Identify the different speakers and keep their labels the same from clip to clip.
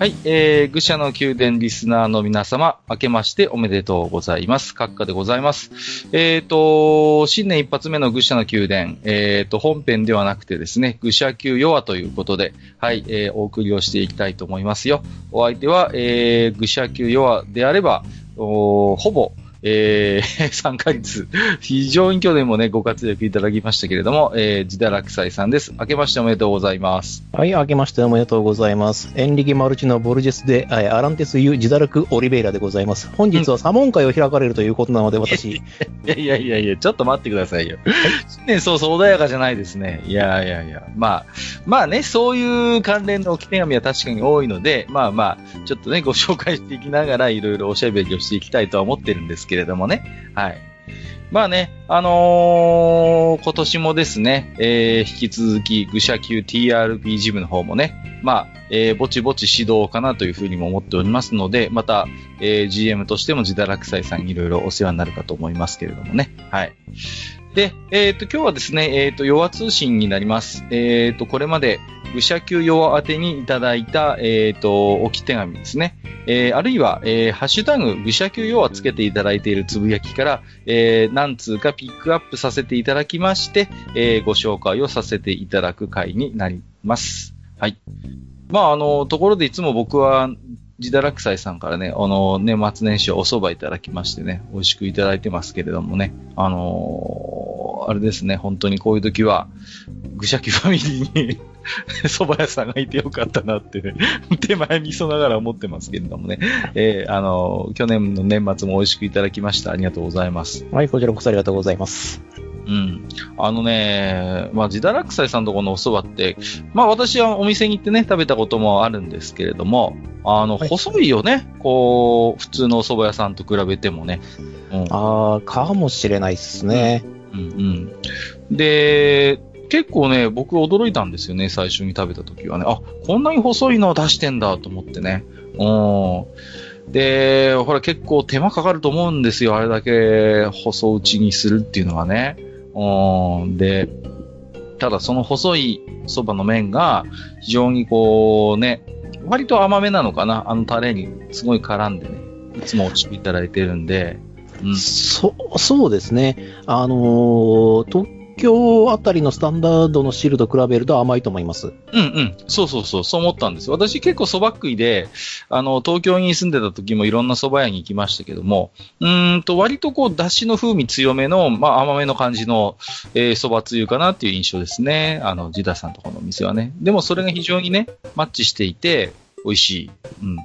Speaker 1: はい、えー、愚者の宮殿リスナーの皆様、明けましておめでとうございます。閣下でございます。えっ、ー、と、新年一発目の愚者の宮殿、えっ、ー、と、本編ではなくてですね、愚者級弱ということで、はい、えー、お送りをしていきたいと思いますよ。お相手は、えー、愚者級弱であれば、おほぼ、えー、参加率、非常に去年もね、ご活躍いただきましたけれども、えー、ジダラクサイさんです。明けましておめでとうございます。
Speaker 2: はい、明けましておめでとうございます。エンリギ・マルチのボルジェスで、アランテス・ユ・ジダラク・オリベイラでございます。本日はサモン会を開かれるということなので、私。
Speaker 1: い やいやいやいや、ちょっと待ってくださいよ。新年そうそう穏やかじゃないですね。いやいやいや、まあ、まあね、そういう関連の置き手紙は確かに多いので、まあまあ、ちょっとね、ご紹介していきながら、いろいろおしゃべりをしていきたいとは思ってるんですけけれどもね。はい。まあね、あのー、今年もですね、えー、引き続き、愚者級 TRP ジムの方もね、まあ、えー、ぼちぼち指導かなというふうにも思っておりますので、また、えー、GM としても自堕落斎さんいろいろお世話になるかと思いますけれどもね。はい。で、えっ、ー、と、今日はですね、えっ、ー、と、弱通信になります。えっ、と、これまで、愚者級用宛てにいただいた、えっ、と、置き手紙ですね。えあるいは、えハッシュタグ、愚者級弱つけていただいているつぶやきから、え何通かピックアップさせていただきまして、えご紹介をさせていただく回になります。はい。まあ、あの、ところでいつも僕は、ジダラクサイさんからね、あの、年末年始お蕎麦いただきましてね、美味しくいただいてますけれどもね、あのー、あれですね、本当にこういう時は、愚者記ファミリーに 蕎麦屋さんがいてよかったなってね、手前味噌ながら思ってますけれどもね、えー、あのー、去年の年末も美味しくいただきました。ありがとうございます。
Speaker 2: はい、こちらこそありがとうございます。
Speaker 1: うん。あのね、まあ、ジダラクサイさんとこのお蕎麦って、まあ私はお店に行ってね、食べたこともあるんですけれども、あの、はい、細いよね。こう、普通のお蕎麦屋さんと比べてもね。
Speaker 2: うん、ああ、かもしれないっすね。
Speaker 1: うん、うん、うん。で、結構ね、僕驚いたんですよね、最初に食べた時はね。あ、こんなに細いのを出してんだと思ってね。うん。で、ほら結構手間かかると思うんですよ、あれだけ細打ちにするっていうのはね。うん。で、ただその細い蕎麦の麺が非常にこうね、割と甘めなのかなあのタレにすごい絡んでね、いつもおしていただいてるんで、
Speaker 2: うん、そ、そうですね。あのー、京あたりのスタンダードの汁と比べると甘いと思います。うん
Speaker 1: うん。そうそうそう、そう思ったんです。私結構蕎麦食いで、あの、東京に住んでた時もいろんな蕎麦屋に行きましたけども、うんと、割とこう、だしの風味強めの、まあ甘めの感じの、えー、蕎麦つゆかなっていう印象ですね。あの、ジダさんとこのお店はね。でもそれが非常にね、マッチしていて、美味しい。うん。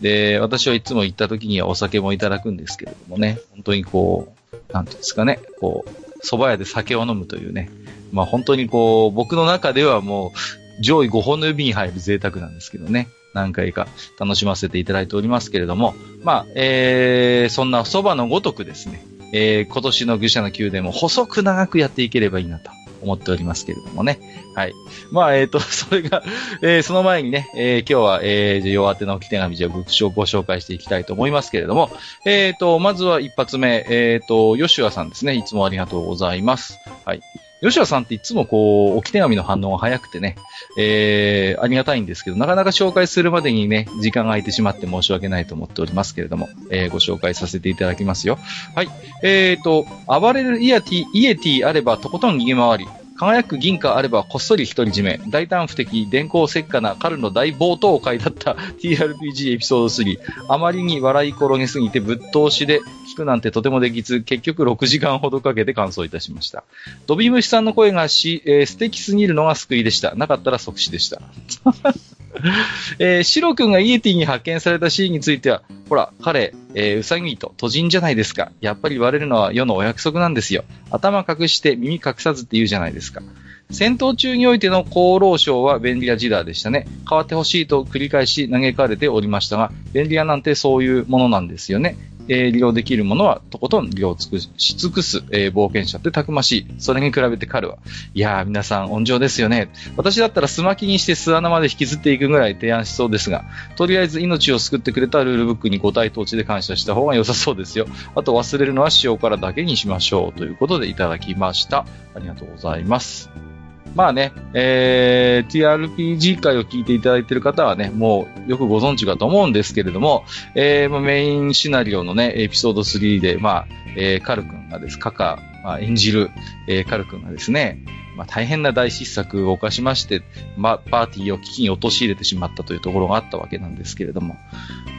Speaker 1: で、私はいつも行った時にはお酒もいただくんですけれどもね、本当にこう、なんていうんですかね、こう、蕎麦屋で酒を飲むというね、まあ本当にこう、僕の中ではもう、上位5本の指に入る贅沢なんですけどね。何回か楽しませていただいておりますけれども、まあ、えー、そんな蕎麦のごとくですね、えー、今年の愚者の宮殿も細く長くやっていければいいなと。思っておりますけれどもね。はい。まあ、えっ、ー、と、それが、えー、その前にね、えー、今日は、えー、弱手の置き手紙じゃご紹介していきたいと思いますけれども、えっ、ー、と、まずは一発目、えっ、ー、と、吉川さんですね。いつもありがとうございます。はい。吉田さんっていつもこう、置き手紙の反応が早くてね、えー、ありがたいんですけど、なかなか紹介するまでにね、時間が空いてしまって申し訳ないと思っておりますけれども、えー、ご紹介させていただきますよ。はい。えーと、暴れるイヤティ、イエティあればとことん逃げ回り、輝く銀貨あればこっそり独り占め、大胆不敵、電光石火な彼の大冒頭回だった TRPG エピソード3。あまりに笑い転げすぎてぶっ通しで聞くなんてとてもできず、結局6時間ほどかけて完走いたしました。ドビムシさんの声がし、えー、素敵すぎるのが救いでした。なかったら即死でした。えー、シロ君がイエティに発見されたシーンについては、ほら、彼、えー、うさぎと都人じゃないですか。やっぱり言われるのは世のお約束なんですよ。頭隠して耳隠さずって言うじゃないですか。戦闘中においての厚労省は便利屋ジダーでしたね。変わってほしいと繰り返し嘆かれておりましたが、便利屋なんてそういうものなんですよね。えー、利用できるものはとことん利用尽くし尽くす、えー、冒険者ってたくましい。それに比べて彼は。いやー、皆さん温情ですよね。私だったらスマキにして巣穴まで引きずっていくぐらい提案しそうですが、とりあえず命を救ってくれたルールブックに五体統治で感謝した方が良さそうですよ。あと忘れるのは塩辛だけにしましょう。ということでいただきました。ありがとうございます。まあね、えー、TRPG 会を聞いていただいている方はね、もうよくご存知かと思うんですけれども、えー、まあメインシナリオのね、エピソード3で、まあ、えー、カル君がです、カカ、まあ、演じる、えー、カル君がですね、まあ、大変な大失策を犯しまして、まあ、パーティーを危機に陥れてしまったというところがあったわけなんですけれども、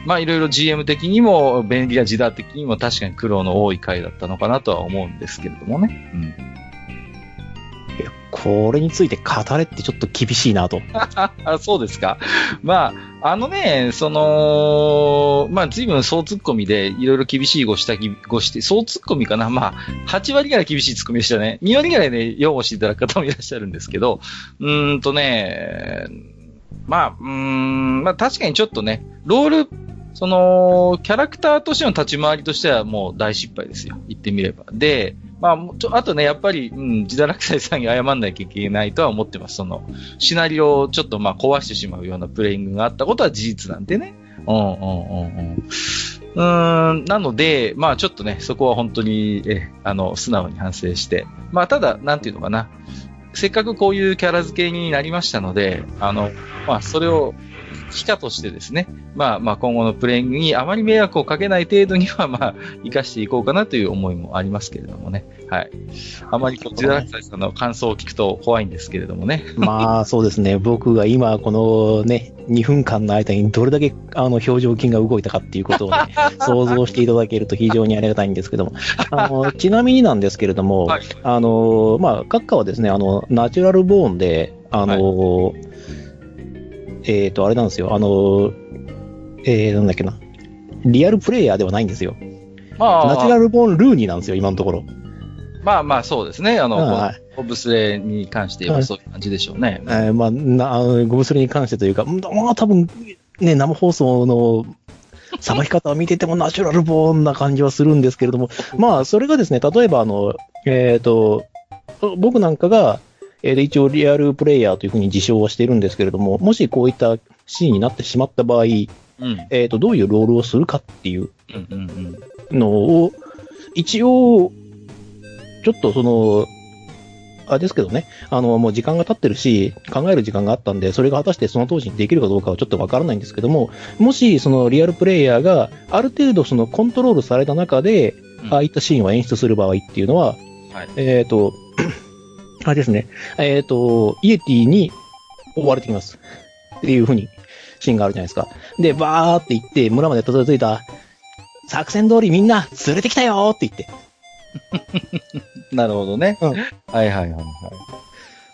Speaker 1: まあ、いろいろ GM 的にも、便利や時代的にも確かに苦労の多い回だったのかなとは思うんですけれどもね。うん。
Speaker 2: これについて語れってちょっと厳しいなと。
Speaker 1: あ そうですか。まあ、あのね、その、まあ、随分総ツッコミで、いろいろ厳しいご指摘、ご指摘、総ツッコミかなまあ、8割ぐらい厳しいツッコミでしたね。2割ぐらいね、擁護していただく方もいらっしゃるんですけど、うーんとね、まあ、うーん、まあ確かにちょっとね、ロール、その、キャラクターとしての立ち回りとしてはもう大失敗ですよ。言ってみれば。で、まあ、ちょあとね、やっぱり、うん、自堕落斎さんに謝んなきゃいけないとは思ってます。その、シナリオをちょっとまあ壊してしまうようなプレイングがあったことは事実なんでね。うん、うん、うん、うん。うーん、なので、まあちょっとね、そこは本当に、え、あの、素直に反省して。まあただ、なんていうのかな。せっかくこういうキャラ付けになりましたので、あの、まあそれを、機化としてですね、まあまあ今後のプレイングにあまり迷惑をかけない程度には、まあ、活かしていこうかなという思いもありますけれどもね。はい。あまりこう、ジダラクサイさんの感想を聞くと怖いんですけれどもね。
Speaker 2: まあ、そうですね。僕が今、このね、2分間の間にどれだけあの表情筋が動いたかっていうことをね、想像していただけると非常にありがたいんですけども。あの、ちなみになんですけれども、
Speaker 1: はい
Speaker 2: あの、まあ、閣下はですね、あの、ナチュラルボーンで、あの、えっ、と、あれなんですよ、あの、えー、なんだっけな。リアルプレイヤーではないんですよ。
Speaker 1: まあ、
Speaker 2: ナチュラルボーンルーニーなんですよ、今のところ。
Speaker 1: まあまあそうですね。あの、
Speaker 2: はい
Speaker 1: ボブスレーに関して言えばそういう感じでしょうね。
Speaker 2: えーまあ、な、ゴブスレに関してというか、うんまあ多分、ね、生放送の、さばき方を見ててもナチュラルボーンな感じはするんですけれども、まあ、それがですね、例えばあの、えっ、と、僕なんかが、えーと一応リアルプレイヤーというふうに自称はしているんですけれども、もしこういったシーンになってしまった場合、
Speaker 1: うん。
Speaker 2: えっ、と、どういうロールをするかっていう
Speaker 1: うんうんうん。
Speaker 2: のを、一応、ちょっとその、あれですけどね、あの、もう時間が経ってるし、考える時間があったんで、それが果たしてその当時にできるかどうかはちょっとわからないんですけども、もし、そのリアルプレイヤーがある程度そのコントロールされた中で、
Speaker 1: うん
Speaker 2: ああいったシーンを演出する場合っていうのは、
Speaker 1: はい。
Speaker 2: えっ、と、あれですね、えっ、と、イエティに追われてきます。っていう風に、シーンがあるじゃないですか。で、バーって行って、村までたどり着いた、作戦通りみんな連れてきたよーって言って、
Speaker 1: なるほどね。
Speaker 2: うん
Speaker 1: はいはいはいはい。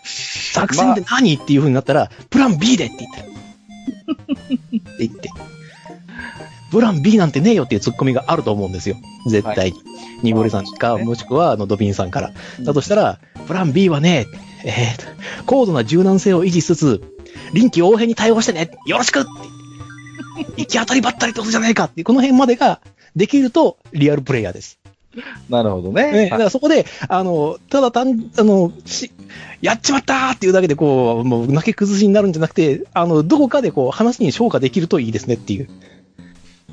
Speaker 2: 作戦って何、っていう風になったら、プラン B でって言って。って言って。プラン B なんてねえよっていうツッコミがあると思うんですよ。絶対に。ニゴリさんか、もしくは、あの、ドビンさんから。だとしたら、プラン B はね、えーと、高度な柔軟性を維持しつつ、臨機応変に対応してねよろしく行き当たりばったりってことじゃないかっていう、この辺までができると、リアルプレイヤーです。
Speaker 1: なるほどね。
Speaker 2: ね、だからそこで、あの、ただ単、あの、し、やっちまったーっていうだけで、こう、もう泣け崩しになるんじゃなくて、あの、どこかでこう、話に消化できるといいですねっていう。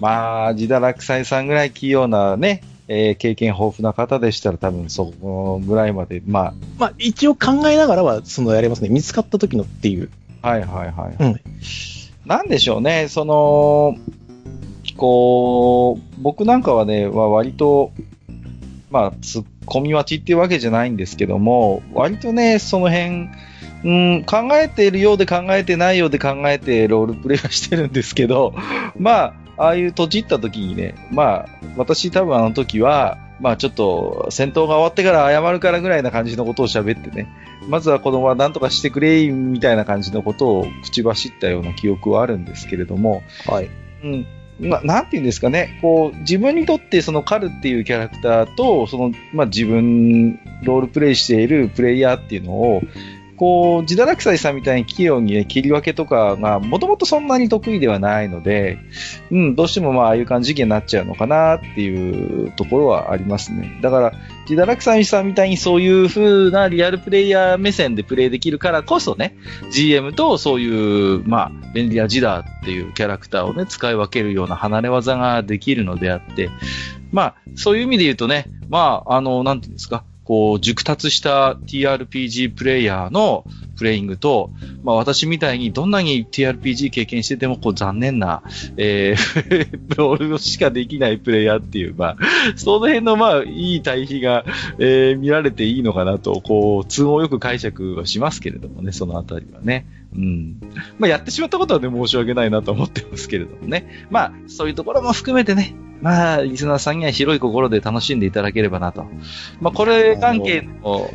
Speaker 1: まあ、自堕落斎さんぐらい器用なね、えー経験豊富な方でしたら多分そこぐらいまで、ま
Speaker 2: まあ、一応考えながらは、その、やれますね。見つかった時のっていう。
Speaker 1: あ、はいはいはい。
Speaker 2: うん
Speaker 1: なんでしょうね、その、こう、僕なんかはね、は割と、まあ、突っ込み待ちっていうわけじゃないんですけども、割とね、その辺、うん、考えているようで考えてないようで考えてロールプレイはしてるんですけど、まあ、ああいう閉じった時にね、まあ、私多分あの時は、まあちょっと戦闘が終わってから謝るからぐらいな感じのことを喋ってね、まずは子供は何とかしてくれ、みたいな感じのことを口走ったような記憶はあるんですけれども、
Speaker 2: はい。
Speaker 1: うん。まあ、なんて言うんですかね、こう、自分にとってそのカルっていうキャラクターと、その、まあ自分、ロールプレイしているプレイヤーっていうのを、こう、自堕落斎さんみたいに器用にね、切り分けとかが、もともとそんなに得意ではないので、うん、どうしてもまあ、ああいう感じになっちゃうのかなっていうところはありますね。だから、自堕落斎さんみたいにそういう風なリアルプレイヤー目線でプレイできるからこそね、GM とそういう、まあ、便利なジダーっていうキャラクターをね、使い分けるような離れ技ができるのであって、まあ、そういう意味で言うとね、まあ、あの、なんていうんですか、こう、熟達した TRPG プレイヤーのプレイングと、まあ私みたいにどんなに TRPG 経験してても、こう残念な、えー、ロールしかできないプレイヤーっていう、まあ、その辺のまあ、いい対比が、えー、見られていいのかなと、こう、都合よく解釈はしますけれどもね、そのあたりはね。うん。まあ、やってしまったことはね、申し訳ないなと思ってますけれどもね。まあ、そういうところも含めてね、まあ、リスナーさんには広い心で楽しんでいただければなと。まあ、これ関係の、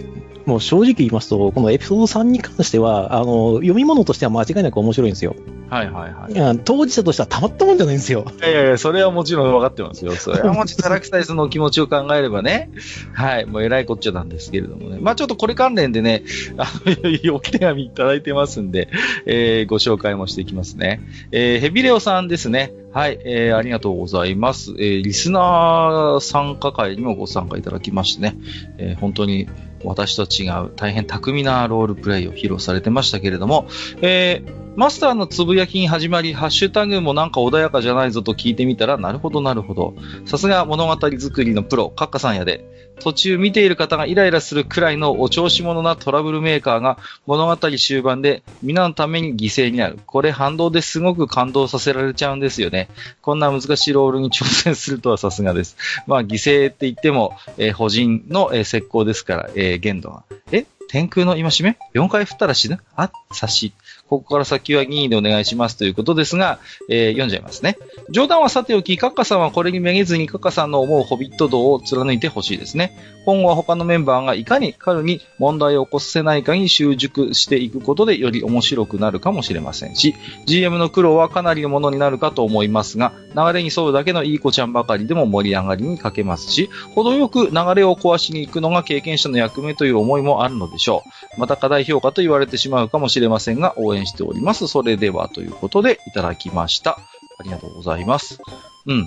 Speaker 2: もう正直言いますと、このエピソード3に関しては、あの、読み物としては間違いなく面白いんですよ。
Speaker 1: はいはいはい。
Speaker 2: いや、当事者としてはたまったもんじゃないんですよ。
Speaker 1: いやいやいや、それはもちろん分かってますよ。それはもちろん、タラクサイスの気持ちを考えればね。はい、もう偉いこっちゃなんですけれどもね。まあちょっとこれ関連でね、あの、置き手紙いただいてますんで、えー、ご紹介もしていきますね。えー、ヘビレオさんですね。はい、えー、ありがとうございます。えー、リスナー参加会にもご参加いただきましてね、えー、本当に私と違う大変巧みなロールプレイを披露されてましたけれども、えー、マスターのつぶやきに始まり、ハッシュタグもなんか穏やかじゃないぞと聞いてみたら、なるほどなるほど。さすが物語作りのプロ、カッカさんやで。途中見ている方がイライラするくらいのお調子者なトラブルメーカーが物語終盤で皆のために犠牲になる。これ反動ですごく感動させられちゃうんですよね。こんな難しいロールに挑戦するとはさすがです。まあ犠牲って言っても、えー、保人の、えー、石膏ですから、えー、限度は。え？天空の戒め ?4 回振ったら死ぬ？あ、察し。ここから先は任意でお願いしますということですが、えー、読んじゃいますね。冗談はさておき、カッカさんはこれにめげずにカッカさんの思うホビット道を貫いてほしいですね。今後は他のメンバーがいかに彼に問題を起こせないかに習熟していくことでより面白くなるかもしれませんし、GM の苦労はかなりのものになるかと思いますが、流れに沿うだけのいい子ちゃんばかりでも盛り上がりに欠けますし、程よく流れを壊しに行くのが経験者の役目という思いもあるのでしょう。また過大評価と言われてしまうかもしれませんが、応援しております。それではということでいただきました。ありがとうございます。うん。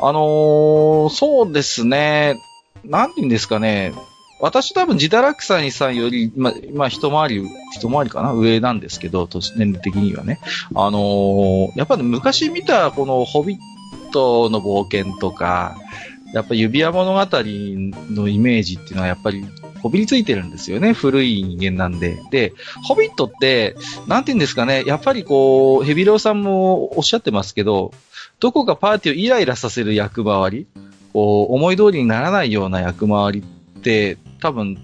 Speaker 1: あのー、そうですね。なんて言うんですかね。私多分ジダラクサニさんより、ま、まあ、一回り、一回りかな？上なんですけど、年年齢的にはね。あのー、やっぱり昔見たこのホビットの冒険とか、やっぱ指輪物語のイメージっていうのはやっぱりこびりついてるんですよね。古い人間なんで。で、ホビットって、なんて言うんですかね。やっぱりこう、ヘビローさんもおっしゃってますけど、どこかパーティーをイライラさせる役回り、こう、思い通りにならないような役回りって、多分、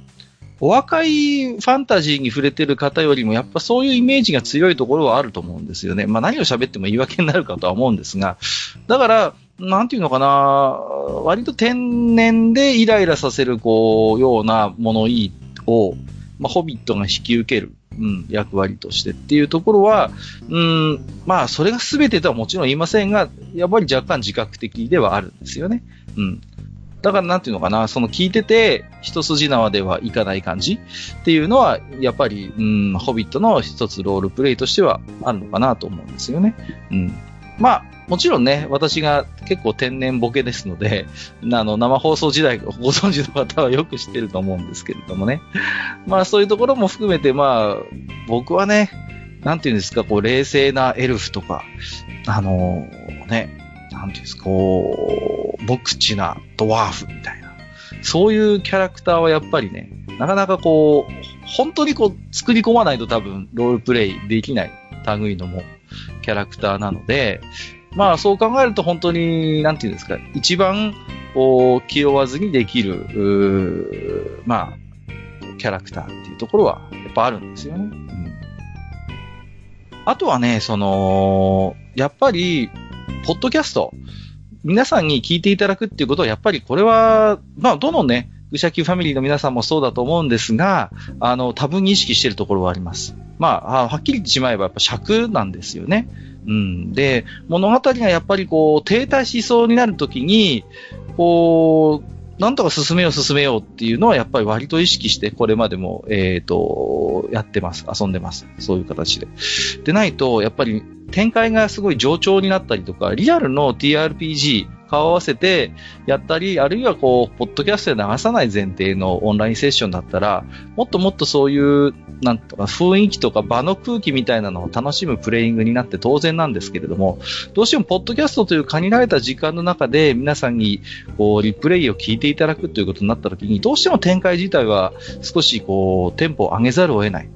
Speaker 1: お若いファンタジーに触れてる方よりも、やっぱそういうイメージが強いところはあると思うんですよね。まあ何を喋っても言い訳になるかとは思うんですが、だから、なんていうのかな、割と天然でイライラさせる、こう、ような物言いを、まあ、ホビットが引き受ける、うん、役割としてっていうところは、うん、まあ、それが全てとはもちろん言いませんが、やっぱり若干自覚的ではあるんですよね。うん。だからなんていうのかな、その聞いてて、一筋縄ではいかない感じっていうのは、やっぱり、うん、ホビットの一つロールプレイとしてはあるのかなと思うんですよね。うん。まあ、もちろんね、私が結構天然ボケですので、あの、生放送時代ご存知の方はよく知ってると思うんですけれどもね。まあ、そういうところも含めて、まあ、僕はね、なんていうんですか、こう、冷静なエルフとか、あのー、ね、なんていうんですか、こう、牧地なドワーフみたいな。そういうキャラクターはやっぱりね、なかなかこう、本当にこう、作り込まないと多分、ロールプレイできない類のもキャラクターなので、まあそう考えると本当に、なんていうんですか、一番、気負わずにできる、まあ、キャラクターっていうところは、やっぱあるんですよね。うん、あとはね、その、やっぱり、ポッドキャスト、皆さんに聞いていただくっていうことは、やっぱりこれは、まあ、どのね、愚者級ファミリーの皆さんもそうだと思うんですが、あの、多分意識しているところはあります。まあ、はっきり言ってしまえばやっぱ尺なんですよね。うん。で、物語がやっぱりこう、停滞しそうになるときに、こう、なんとか進めよう進めようっていうのはやっぱり割と意識してこれまでも、えっ、ー、と、やってます。遊んでます。そういう形で。でないと、やっぱり展開がすごい上調になったりとか、リアルの TRPG、顔合わせてやったり、あるいはこう、ポッドキャストで流さない前提のオンラインセッションだったら、もっともっとそういう、なんとか雰囲気とか場の空気みたいなのを楽しむプレイングになって当然なんですけれども、どうしてもポッドキャストという限られた時間の中で皆さんにこうリプレイを聞いていただくということになった時に、どうしても展開自体は少しこうテンポを上げざるを得ない。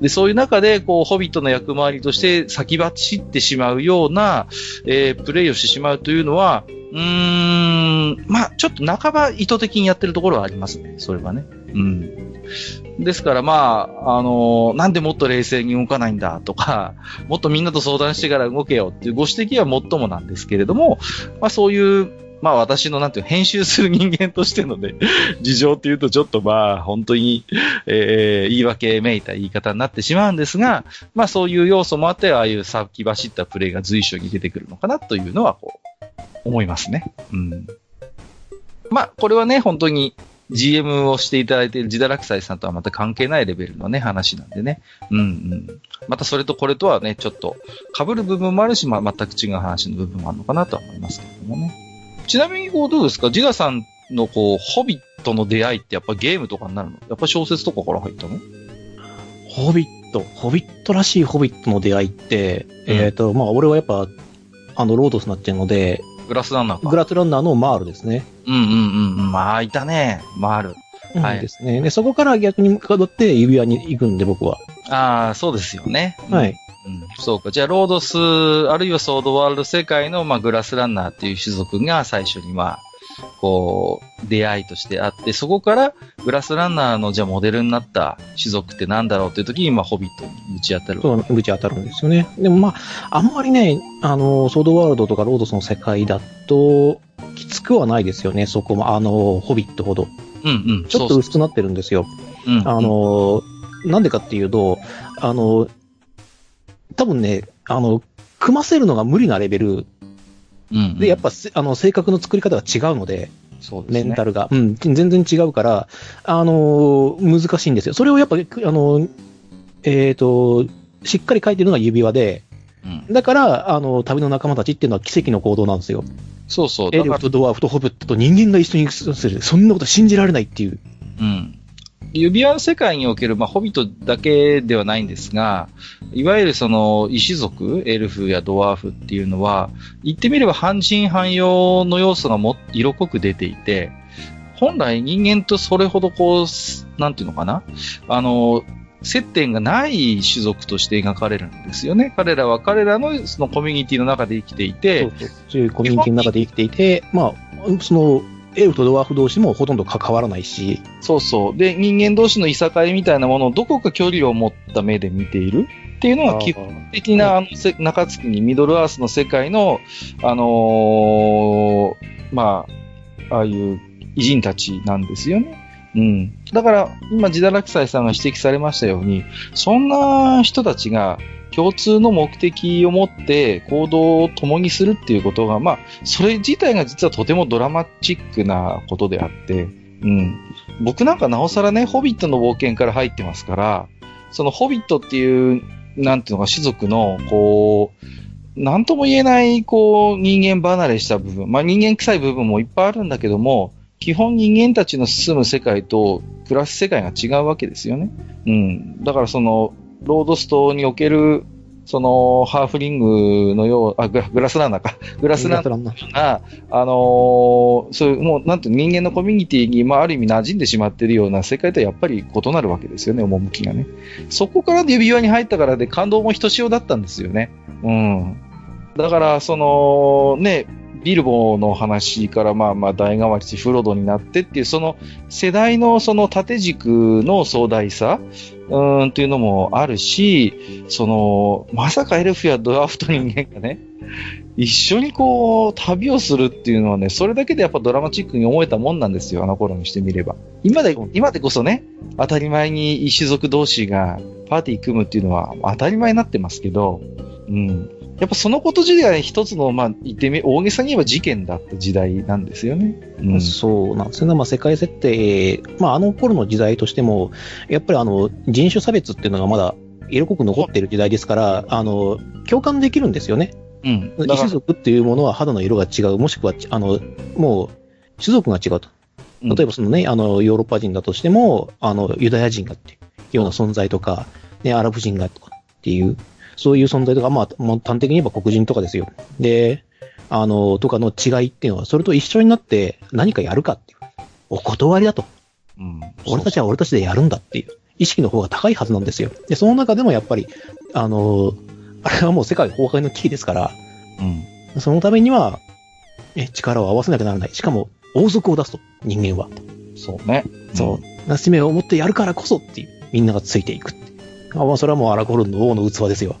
Speaker 1: で、そういう中で、こう、ホビットの役回りとして先走ってしまうような、えー、プレイをしてしまうというのは、うーん、まあ、ちょっと半ば意図的にやってるところはありますね。それはね。うん。ですからまあ、あのー、なんでもっと冷静に動かないんだとか、もっとみんなと相談してから動けよっていうご指摘はもっともなんですけれども、まあそういうまあ私のなんていう編集する人間としてのね、事情っていうとちょっとまあ本当に、えー、言い訳めいた言い方になってしまうんですが、まあそういう要素もあって、ああいう先走ったプレイが随所に出てくるのかなというのはこう、思いますね。うん。まあこれはね、本当に GM をしていただいているジダラクサイさんとはまた関係ないレベルのね、話なんでね。うんうん。またそれとこれとはね、ちょっと被る部分もあるし、まあ、全く違う話の部分もあるのかなとは思いますけれどもね。ちなみにこうどうですか？ジダさんのこう、ホビットの出会いってやっぱゲームとかになるの？やっぱ小説とかから入ったの？
Speaker 2: ホビット、ホビットらしいホビットの出会いって、うん、えっ、ー、と、まあ俺はやっぱ、あの、ロードスになっちゃうので、
Speaker 1: グラスランナーか。
Speaker 2: グラスランナーのマールですね。
Speaker 1: うんうんうん。まあ、いたね。マール。
Speaker 2: はい。ですね。で、そこから逆にかどって指輪に行くんで、僕は。
Speaker 1: ああ、そうですよね。
Speaker 2: はい。
Speaker 1: うん、そうか。じゃあ、ロードス、あるいはソードワールド世界の、まあ、グラスランナーっていう種族が最初に、まあ、こう、出会いとしてあって、そこから、グラスランナーの、じゃあ、モデルになった種族ってなんだろうっていう時に、まあ、ホビットにぶち当たる。
Speaker 2: そう、ぶち当たるんですよね。でも、まあ、あんまりね、あの、ソードワールドとかロードスの世界だと、きつくはないですよね、そこも、あの、ホビットほど。
Speaker 1: うんうん。
Speaker 2: ちょっと薄くなってるんですよ。うん、うん、あの、なんでかっていうと、あの、多分ね、あの、組ませるのが無理なレベル、うんうん、で、やっぱ、あの、性格の作り方が違うので、
Speaker 1: そうですね、
Speaker 2: メンタルが、うん、全然違うから、あの難しいんですよ。それをやっぱ、あのえっ、ー、と、しっかり書いてるのが指輪で、うん、だから、あの、旅の仲間たちっていうのは奇跡の行動なんですよ。
Speaker 1: そうそう。
Speaker 2: エルフとドワーフとホブットと人間が一緒にする。そんなこと信じられないっていう。
Speaker 1: うん。指輪の世界における、まあ、ホビットだけではないんですが、いわゆるその、異族、エルフやドワーフっていうのは、言ってみれば半人半様の要素がも色濃く出ていて、本来人間とそれほどこう、なんていうのかなあの、接点がない種族として描かれるんですよね。彼らは彼らのそのコミュニティの中で生きていて、そう
Speaker 2: そうそういうコミュニティの中で生きていて、まあ、そのエルフとドワーフ同士もほとんど関わらないし。
Speaker 1: そうそう。で、人間同士のいさかいみたいなものをどこか距離を持った目で見ているっていうのが基本的な、あの、中津にミドルアースの世界の、あのー、まあ、ああいう偉人たちなんですよね。うん。だから、今、ジダラクサイさんが指摘されましたように、そんな人たちが共通の目的を持って行動を共にするっていうことが、まあ、それ自体が実はとてもドラマチックなことであって、うん。僕なんかなおさらね、ホビットの冒険から入ってますから、そのホビットっていう、なんていうのか、種族の、こう、なんとも言えない、こう、人間離れした部分、まあ人間臭い部分もいっぱいあるんだけども、基本人間たちの住む世界と暮らす世界が違うわけですよね。うん。だからその、ロードストにおける、その、ハーフリングのよう、あ、グラグラスランナーか。グラスランナーが、あのー、そういう、もう、なんて人間のコミュニティに、まあ、ある意味馴染んでしまっているような世界とはやっぱり異なるわけですよね、趣がね。そこから指輪に入ったからで感動もひとしおだったんですよね。うん。だから、その、ね、ビルボの話からまあまあ代替わりしフロドになってっていう、その世代のその縦軸の壮大さ、うんっていうのもあるし、その、まさかエルフやドラフト人間がね、一緒にこう、旅をするっていうのはね、それだけでやっぱドラマチックに思えたもんなんですよ、あの頃にしてみれば。今で、今でこそね、当たり前に種族同士がパーティー組むっていうのは当たり前になってますけど、うん。やっぱそのこと自体一つの、まあ、言ってみ、大げさに言えば事件だった時代なんですよね。
Speaker 2: うん、そうなんですね。まあ、世界設定、まあ、あの頃の時代としても、やっぱりあの、人種差別っていうのがまだ色濃く残っている時代ですから、あの、共感できるんですよね。
Speaker 1: うん。
Speaker 2: 異種族っていうものは肌の色が違う、もしくは、あの、もう、種族が違うと。例えばそのね、あの、ヨーロッパ人だとしても、あの、ユダヤ人がって。ような存在とか、ね、アラブ人がとかっていう、そういう存在とか、まあ、もう端的に言えば黒人とかですよ。で、あの、とかの違いっていうのは、それと一緒になって何かやるかっていう。お断りだと。
Speaker 1: うん。
Speaker 2: 俺たちは俺たちでやるんだっていう意識の方が高いはずなんですよ。で、その中でもやっぱり、あの、あれはもう世界崩壊の危機ですから、
Speaker 1: うん。
Speaker 2: そのためには、え力を合わせなきゃならない。しかも、王族を出すと、人間は。
Speaker 1: そうね。
Speaker 2: そう。な使命を持ってやるからこそっていう、みんながついていくまあ、それはもうアラゴルンの王の器ですよ。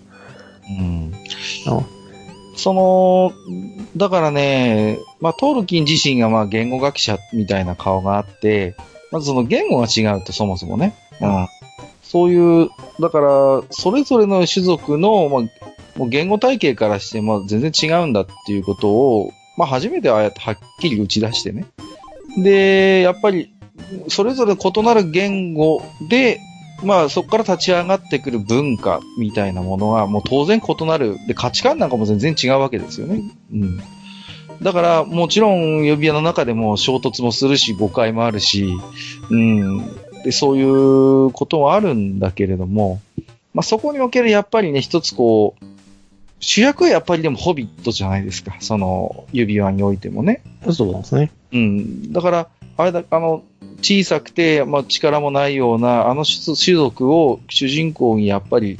Speaker 1: うん。その、だからね、まあ、トールキン自身がまあ言語学者みたいな顔があって、まずその言語が違うとそもそもね。うん。そういう、だから、それぞれの種族の、まあ、もう言語体系からして、まあ、全然違うんだっていうことを、まあ、初めてああやってはっきり打ち出してね。で、やっぱり、それぞれ異なる言語で、まあそこから立ち上がってくる文化みたいなものはもう当然異なる。で、価値観なんかも全然違うわけですよね。うん。だからもちろん呼び屋の中でも衝突もするし誤解もあるし、うん。で、そういうことはあるんだけれども、まあそこにおけるやっぱりね、一つこう、主役はやっぱりでもホビットじゃないですか。その指輪においてもね。
Speaker 2: そうですね。
Speaker 1: うん。だから、あれだ、あの、小さくて、まあ、力もないような、あの種種族を主人公にやっぱり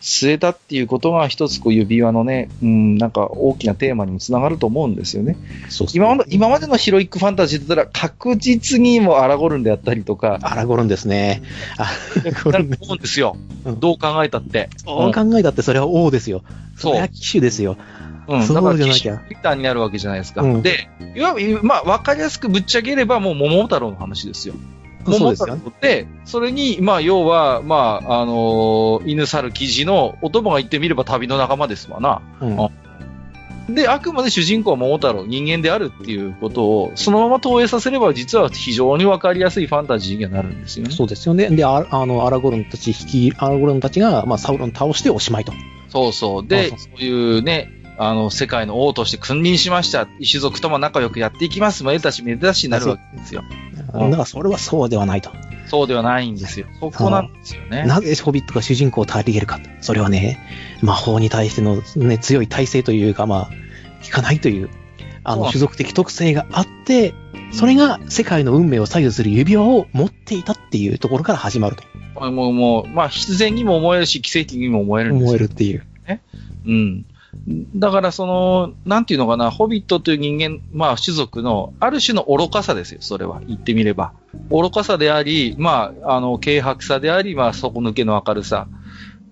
Speaker 1: 据えたっていうことが一つこう指輪のね、うん、なんか大きなテーマにもつながると思うんですよね。
Speaker 2: そうそう
Speaker 1: 今まで今までのヒロイックファンタジーだったら確実にもうアラゴルンであったりとか、
Speaker 2: アラゴルンですね。アラゴルン
Speaker 1: なると思うんですよ。
Speaker 2: うん
Speaker 1: どう考えたって。
Speaker 2: そう考えたってそれは王ですよ。
Speaker 1: そう
Speaker 2: れは騎手ですよ。
Speaker 1: うん。
Speaker 2: そう
Speaker 1: だから、
Speaker 2: じゃなきゃ
Speaker 1: リターンになるわけじゃないですか。
Speaker 2: うん
Speaker 1: で、いわゆる、まあ、わかりやすくぶっちゃければ、もう桃太郎の話ですよ。
Speaker 2: そう
Speaker 1: 桃太。郎って、それに、まあ、要は、まあ、あのー犬猿記事の、お供が言ってみれば旅の仲間ですわな。
Speaker 2: うん
Speaker 1: あで、あくまで主人公は桃太郎、人間であるっていうことを、そのまま投影させれば、実は非常にわかりやすいファンタジーにはなるんですよね。
Speaker 2: そうですよね。で、ああの、アラゴルンたち、引き、アラゴルンたちが、まあ、サウロン倒しておしまいと。
Speaker 1: そうそう。で、
Speaker 2: そう
Speaker 1: いうね、あの、世界の王として君臨しました。種族とも仲良くやっていきます。めでたしめでたしになるわけですよ。うん
Speaker 2: だからそれはそうではないと。
Speaker 1: そうではないんですよ。そこなんですよね。
Speaker 2: なぜホビットが主人公を足りげるか。それはね、魔法に対しての、ね、強い耐性というか、まあ、効かないという、あの、種族的特性があって、それが世界の運命を左右する指輪を持っていたっていうところから始まると
Speaker 1: もう、もう、まあ、必然にも思えるし、奇跡にも思えるんですよ
Speaker 2: 思えるっていう。
Speaker 1: うん。だから、その、なんていうのかな、ホビットという人間、まあ、種族の、ある種の愚かさですよ、それは。言ってみれば。愚かさであり、まあ、あの、軽薄さであり、まあ、底抜けの明るさ、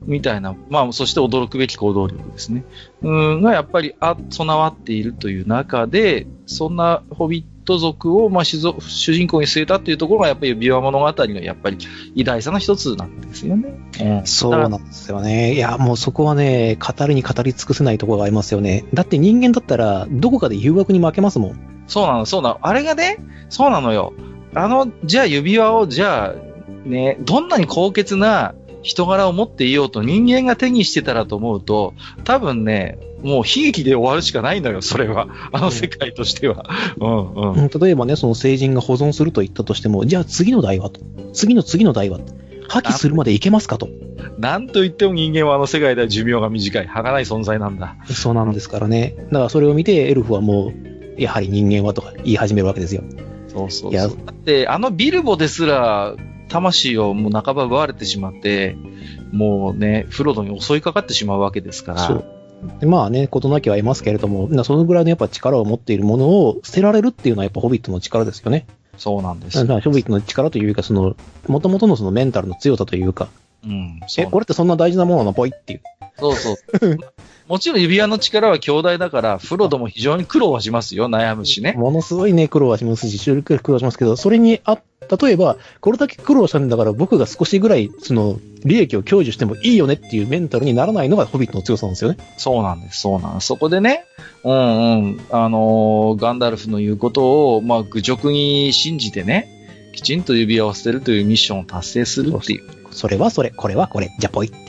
Speaker 1: みたいな、まあ、そして驚くべき行動力ですね。うん、がやっぱり、あ、備わっているという中で、そんなホビット族を、まあ、主人公に据えたっていうところが、やっぱり指輪物語の、やっぱり、偉大さの一つなんですよね。うん
Speaker 2: そうなんですよね。いや、もうそこはね、語りに語り尽くせないところがありますよね。だって人間だったら、どこかで誘惑に負けますもん。
Speaker 1: そうなの、そうなの。あれがね、そうなのよ。あの、じゃあ指輪を、じゃあ、ね、どんなに高潔な人柄を持っていようと人間が手にしてたらと思うと、多分ね、もう悲劇で終わるしかないのよ、それは。あの世界としては。うんうん。
Speaker 2: うん例えばね、その成人が保存すると言ったとしても、じゃあ次の代はと。次の次の代は破棄するまでいけますかと。
Speaker 1: なんと言っても人間はあの世界では寿命が短い、儚い存在なんだ。
Speaker 2: そうなんですからね。だからそれを見て、エルフはもう、やはり人間はとか言い始めるわけですよ。
Speaker 1: そうそうそう。
Speaker 2: いや
Speaker 1: だって、あのビルボですら、魂をもう半ば奪われてしまって、もうね、フロドに襲いかかってしまうわけですから。
Speaker 2: でまあね、ことなきは得ますけれども、なそのぐらいのやっぱ力を持っているものを捨てられるっていうのはやっぱホビットの力ですよね。
Speaker 1: そうなんです
Speaker 2: だからホビットの力というか、その、元々のそのメンタルの強さというか、
Speaker 1: うん。
Speaker 2: え、これってそんな大事なものなの？ポイっていう。
Speaker 1: そうそう。もちろん指輪の力は強大だから、フロドも非常に苦労はしますよ、悩むしね。
Speaker 2: ものすごいね、苦労はしますし、収録苦労しますけど、それにあ、例えば、これだけ苦労したんだから僕が少しぐらい、その、利益を享受してもいいよねっていうメンタルにならないのがホビットの強さなんですよね。
Speaker 1: そうなんです、そうなんです。そこでね、うんうん、あのーガンダルフの言うことを、まあ、愚直に信じてね、きちんと指輪を捨てるというミッションを達成するっていう。
Speaker 2: それはそれ、これはこれ、じゃポイって。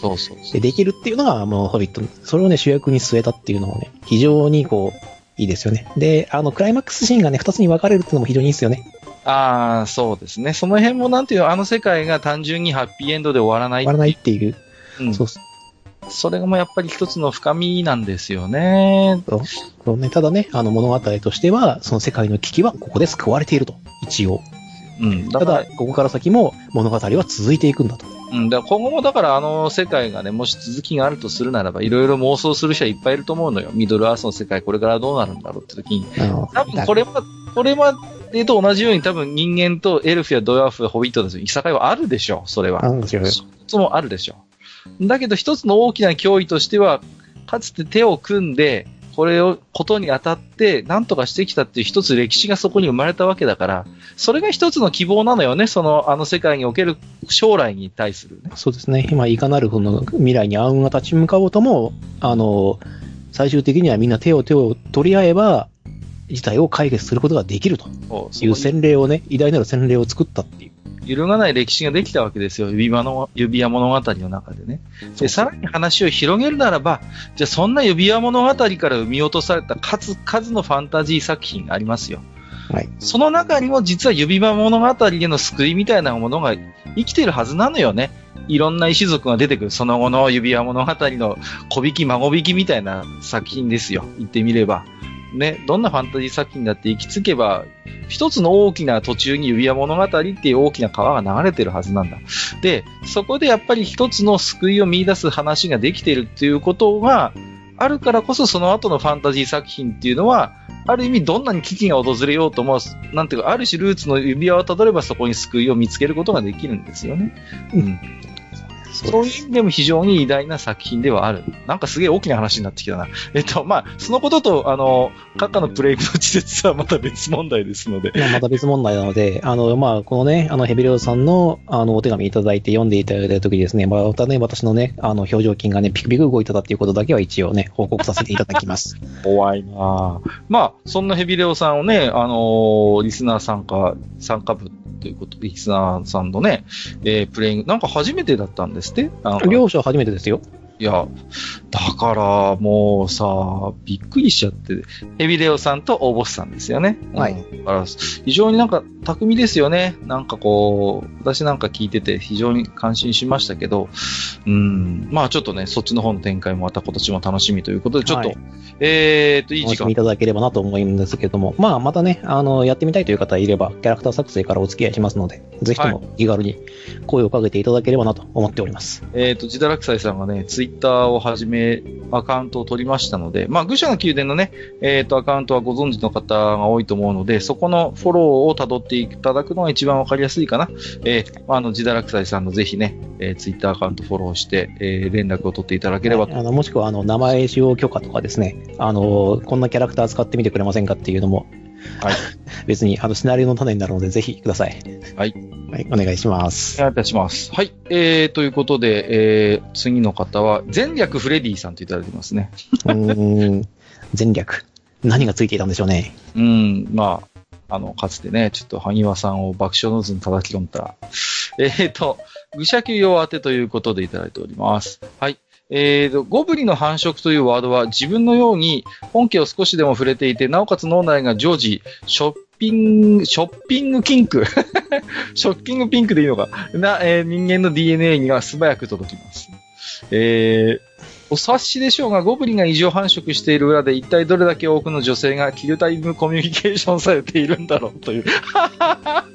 Speaker 1: そうそう。
Speaker 2: で、できるっていうのが、もう、ホビット。それをね、主役に据えたっていうのもね、非常にこう、いいですよね。で、あの、クライマックスシーンがね、二つに分かれるっていうのも非常にいいですよね。
Speaker 1: ああ、そうですね。その辺もなんていうのあの世界が単純にハッピーエンドで終わらない。
Speaker 2: 終わらないっていう。
Speaker 1: うん
Speaker 2: そう
Speaker 1: それがもうやっぱり一つの深みなんですよね。
Speaker 2: そうそうね。ただね、あの物語としては、その世界の危機はここで救われていると。一応。
Speaker 1: うん。だ
Speaker 2: ただ、、ここから先も物語は続いていくんだと。
Speaker 1: うん、だから今後もだからあの世界がね、もし続きがあるとするならば、いろいろ妄想する人はいっぱいいると思うのよ。ミドルアースの世界これからどうなるんだろうって時に。多分これは、これまでと同じように多分人間とエルフやドワーフやホビットたちのいさかいはあるでしょう、それは。もあるでしょう。だけど一つの大きな脅威としては、かつて手を組んで、これを、ことにあたって、何とかしてきたっていう一つ歴史がそこに生まれたわけだから、それが一つの希望なのよね、その、あの世界における将来に対するね。
Speaker 2: そうですね。今、いかなるこの未来に暗雲が立ち向かおうとも、あの、最終的にはみんな手を手を取り合えば、事態を解決することができるという洗礼をね、偉大なる洗礼を作ったっていう。
Speaker 1: 揺るがない歴史ができたわけですよ。指輪の、指輪物語の中でね。で、さらに話を広げるならば、じゃあそんな指輪物語から生み落とされた数々のファンタジー作品がありますよ。
Speaker 2: はい。
Speaker 1: その中にも実は指輪物語での救いみたいなものが生きてるはずなのよね。いろんな石族が出てくる、その後の指輪物語の小引き、孫引きみたいな作品ですよ。言ってみれば。ね、どんなファンタジー作品だって行き着けば、一つの大きな途中に指輪物語っていう大きな川が流れてるはずなんだ。で、そこでやっぱり一つの救いを見出す話ができてるっていうことがあるからこそその後のファンタジー作品っていうのは、ある意味どんなに危機が訪れようとも、なんていうか、ある種ルーツの指輪をたどればそこに救いを見つけることができるんですよね。うん。そういう意味でも非常に偉大な作品ではある。なんかすげえ大きな話になってきたな。えっと、まあ、そのことと、あの、閣下のプレイブの稚拙はまた別問題ですので。
Speaker 2: また別問題なので、あの、まあ、このね、あの、ヘビレオさんの、あの、お手紙いただいて読んでいただいた時にですね、またね、私のね、あの、表情筋がね、ピクピク動いてたっていうことだけは一応ね、報告させていただきます。
Speaker 1: 怖いなぁまあ、そんなヘビレオさんをね、あのーリスナー参加、参加部ということで、リスナーさんのね、えープレイング、なんか初めてだったんですって？あ
Speaker 2: 両者初めてですよ。
Speaker 1: いや、だから、もうさ、びっくりしちゃって、ヘビレオさんと大ボスさんですよね。
Speaker 2: はい
Speaker 1: うんだから、非常になんか、巧みですよね。なんかこう、私なんか聞いてて非常に感心しましたけど、うん、まあちょっとね、そっちの方の展開もまた今年も楽しみということで、ちょっと、
Speaker 2: はい
Speaker 1: えーっと、いい時間
Speaker 2: お楽しみい。ただければなと思うんですけども、まあ、またね、あの、やってみたいという方いれば、キャラクター作成からお付き合いしますので、ぜひとも気軽に声をかけていただければなと思っております。
Speaker 1: えっ、と、ジダラクサイさんがね、ツイイッターをはじめ、アカウントを取りましたので、まあ、愚者の宮殿のね、えっ、と、アカウントはご存知の方が多いと思うので、そこのフォローを辿っていただくのが一番わかりやすいかな。えーまあ、の、ジダラクサイさんのぜひね、えー、ツイッターアカウントフォローして、えー連絡を取っていただければと。
Speaker 2: あの、もしくは、あの、名前使用許可とかですね、あの、こんなキャラクター使ってみてくれませんかっていうのも、
Speaker 1: はい。
Speaker 2: 別に、あの、シナリオの種になるので、ぜひください。
Speaker 1: はい。
Speaker 2: はい、お願いします。
Speaker 1: お願いいたします。はい。えー、ということで、えー、次の方は、前略フレディさんといただいてますね。
Speaker 2: うーん、前略。何がついていたんでしょうね。
Speaker 1: うん、まあ、あの、かつてね、ちょっと萩和さんを爆笑の図に叩き込んだ。えっ、ー、と、愚者級用当てということでいただいております。はい。えーと、ゴブリの繁殖というワードは自分のように本家を少しでも触れていて、なおかつ脳内が常時、ショッピング、ショッピングキンク ショッピングピンクでいいのかな、えー人間の DNA には素早く届きます。えーお察しでしょうが、ゴブリンが異常繁殖している裏で一体どれだけ多くの女性がキルタイムコミュニケーションされているんだろうという。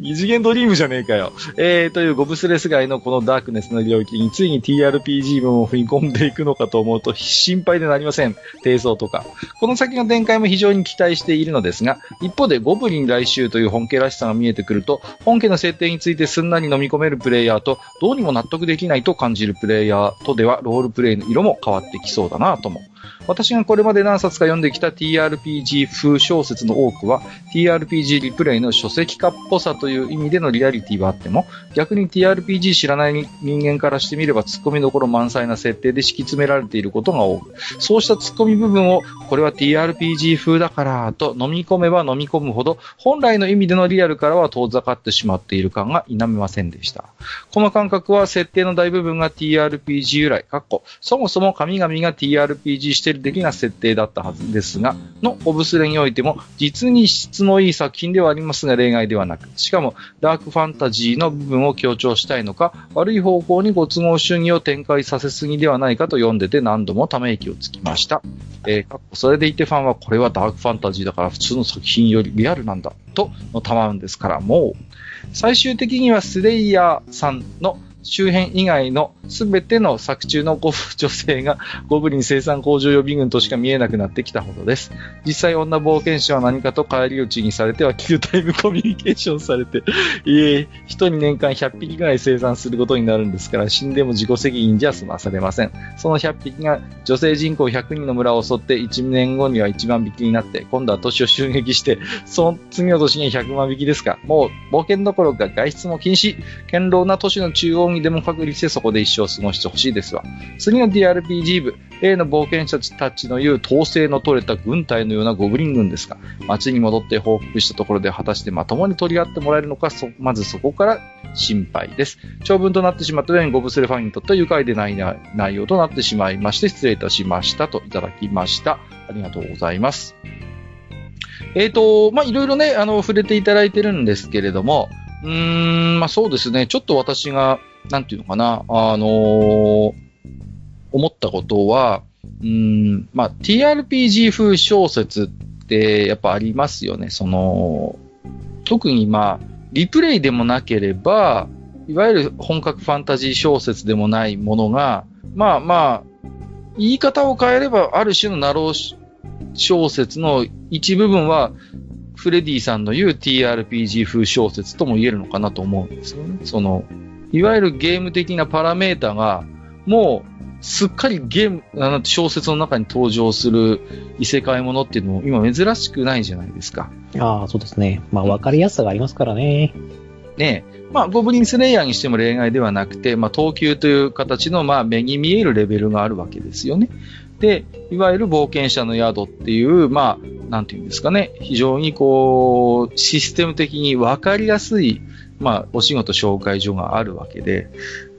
Speaker 1: 二次元ドリームじゃねえかよ。えー、というゴブスレス街のこのダークネスの領域についに TRPG 分を踏み込んでいくのかと思うと心配でなりません。低層とか。この先の展開も非常に期待しているのですが、一方でゴブリン来週という本家らしさが見えてくると、本家の設定についてすんなり飲み込めるプレイヤーと、どうにも納得できないと感じるプレイヤーとでは、ロールプレイの色も変わってきそうだなとも。私がこれまで何冊か読んできた TRPG 風小説の多くは TRPG リプレイの書籍化っぽぽさという意味でのリアリティはあっても、逆に TRPG 知らない人間からしてみれば突っ込みどころ満載な設定で敷き詰められていることが多く、そうした突っ込み部分を、これは TRPG 風だからと飲み込めば飲み込むほど、本来の意味でのリアルからは遠ざかってしまっている感が否めませんでした。この感覚は設定の大部分が TRPG 由来、かっこそもそも神々が TRPG している的な設定だったはずですが、のオブスレにおいても、実に質のいい作品ではありますが例外ではなく、しかもダークファンタジーの部分を強調したいのか、悪い方向にご都合主義を展開させすぎではないかと読んでて何度もため息をつきました。えー、それでいてファンはこれはダークファンタジーだから普通の作品よりリアルなんだ、とのたまうんですから、もう、最終的にはスレイヤーさんの周辺以外のすべての作中の女性が ゴブリン生産工場予備軍としか見えなくなってきたほどです。実際女冒険者は何かと帰り討ちにされては旧タイムコミュニケーションされて、いえ、人に年間100匹ぐらい生産することになるんですから死んでも自己責任じゃ済まされません。その100匹が女性人口100人の村を襲って1年後には1万匹になって今度は年を襲撃してその次の年には100万匹ですか。もう冒険どころか外出も禁止。堅牢な都市の中央にでも隔離してそこで一生過ごしてほしいですわ。次の DRPG 部、A の冒険者たちの言う統制の取れた軍隊のようなゴブリン軍ですが、街に戻って報告したところで果たしてまともに取り合ってもらえるのか、まずそこから心配です。長文となってしまったようにゴブスレファンにとっては愉快でない内容となってしまいまして、失礼いたしましたといただきました。ありがとうございます。えっ、ー、と、まあ、いろいろね、あの、触れていただいてるんですけれども、うーん、まあ、そうですね、ちょっと私が、なんていうのかな、あのー、思ったことは、うん、まあ、TRPG 風小説ってやっぱありますよね。その、特にまあ、リプレイでもなければ、いわゆる本格ファンタジー小説でもないものが、まあまあ、言い方を変えれば、ある種のナロー小説の一部分は、フレディさんの言う TRPG 風小説とも言えるのかなと思うんですよね。その、いわゆるゲーム的なパラメータが、もう、すっかりゲーム、あの小説の中に登場する異世界ものっていうのも今珍しくないじゃないですか。
Speaker 2: ああ、そうですね。まあ、わかりやすさがありますからね。
Speaker 1: ねまあ、ゴブリンスレイヤーにしても例外ではなくて、まあ、等級という形の、まあ、目に見えるレベルがあるわけですよね。で、いわゆる冒険者の宿っていう、まあ、なんていうんですかね、非常にこう、システム的にわかりやすい、まあ、お仕事紹介所があるわけで、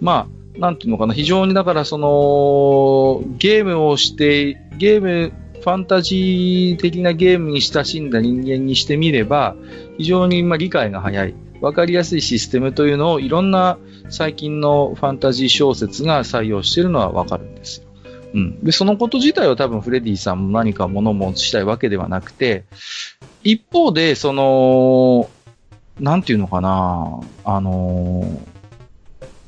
Speaker 1: まあ、なんていうのかな、非常にだからその、ゲームをして、ゲーム、ファンタジー的なゲームに親しんだ人間にしてみれば、非常にま理解が早い、わかりやすいシステムというのをいろんな最近のファンタジー小説が採用しているのはわかるんですよ。うん。で、そのこと自体は多分フレディさんも何か物申したいわけではなくて、一方で、その、なんていうのかな、あの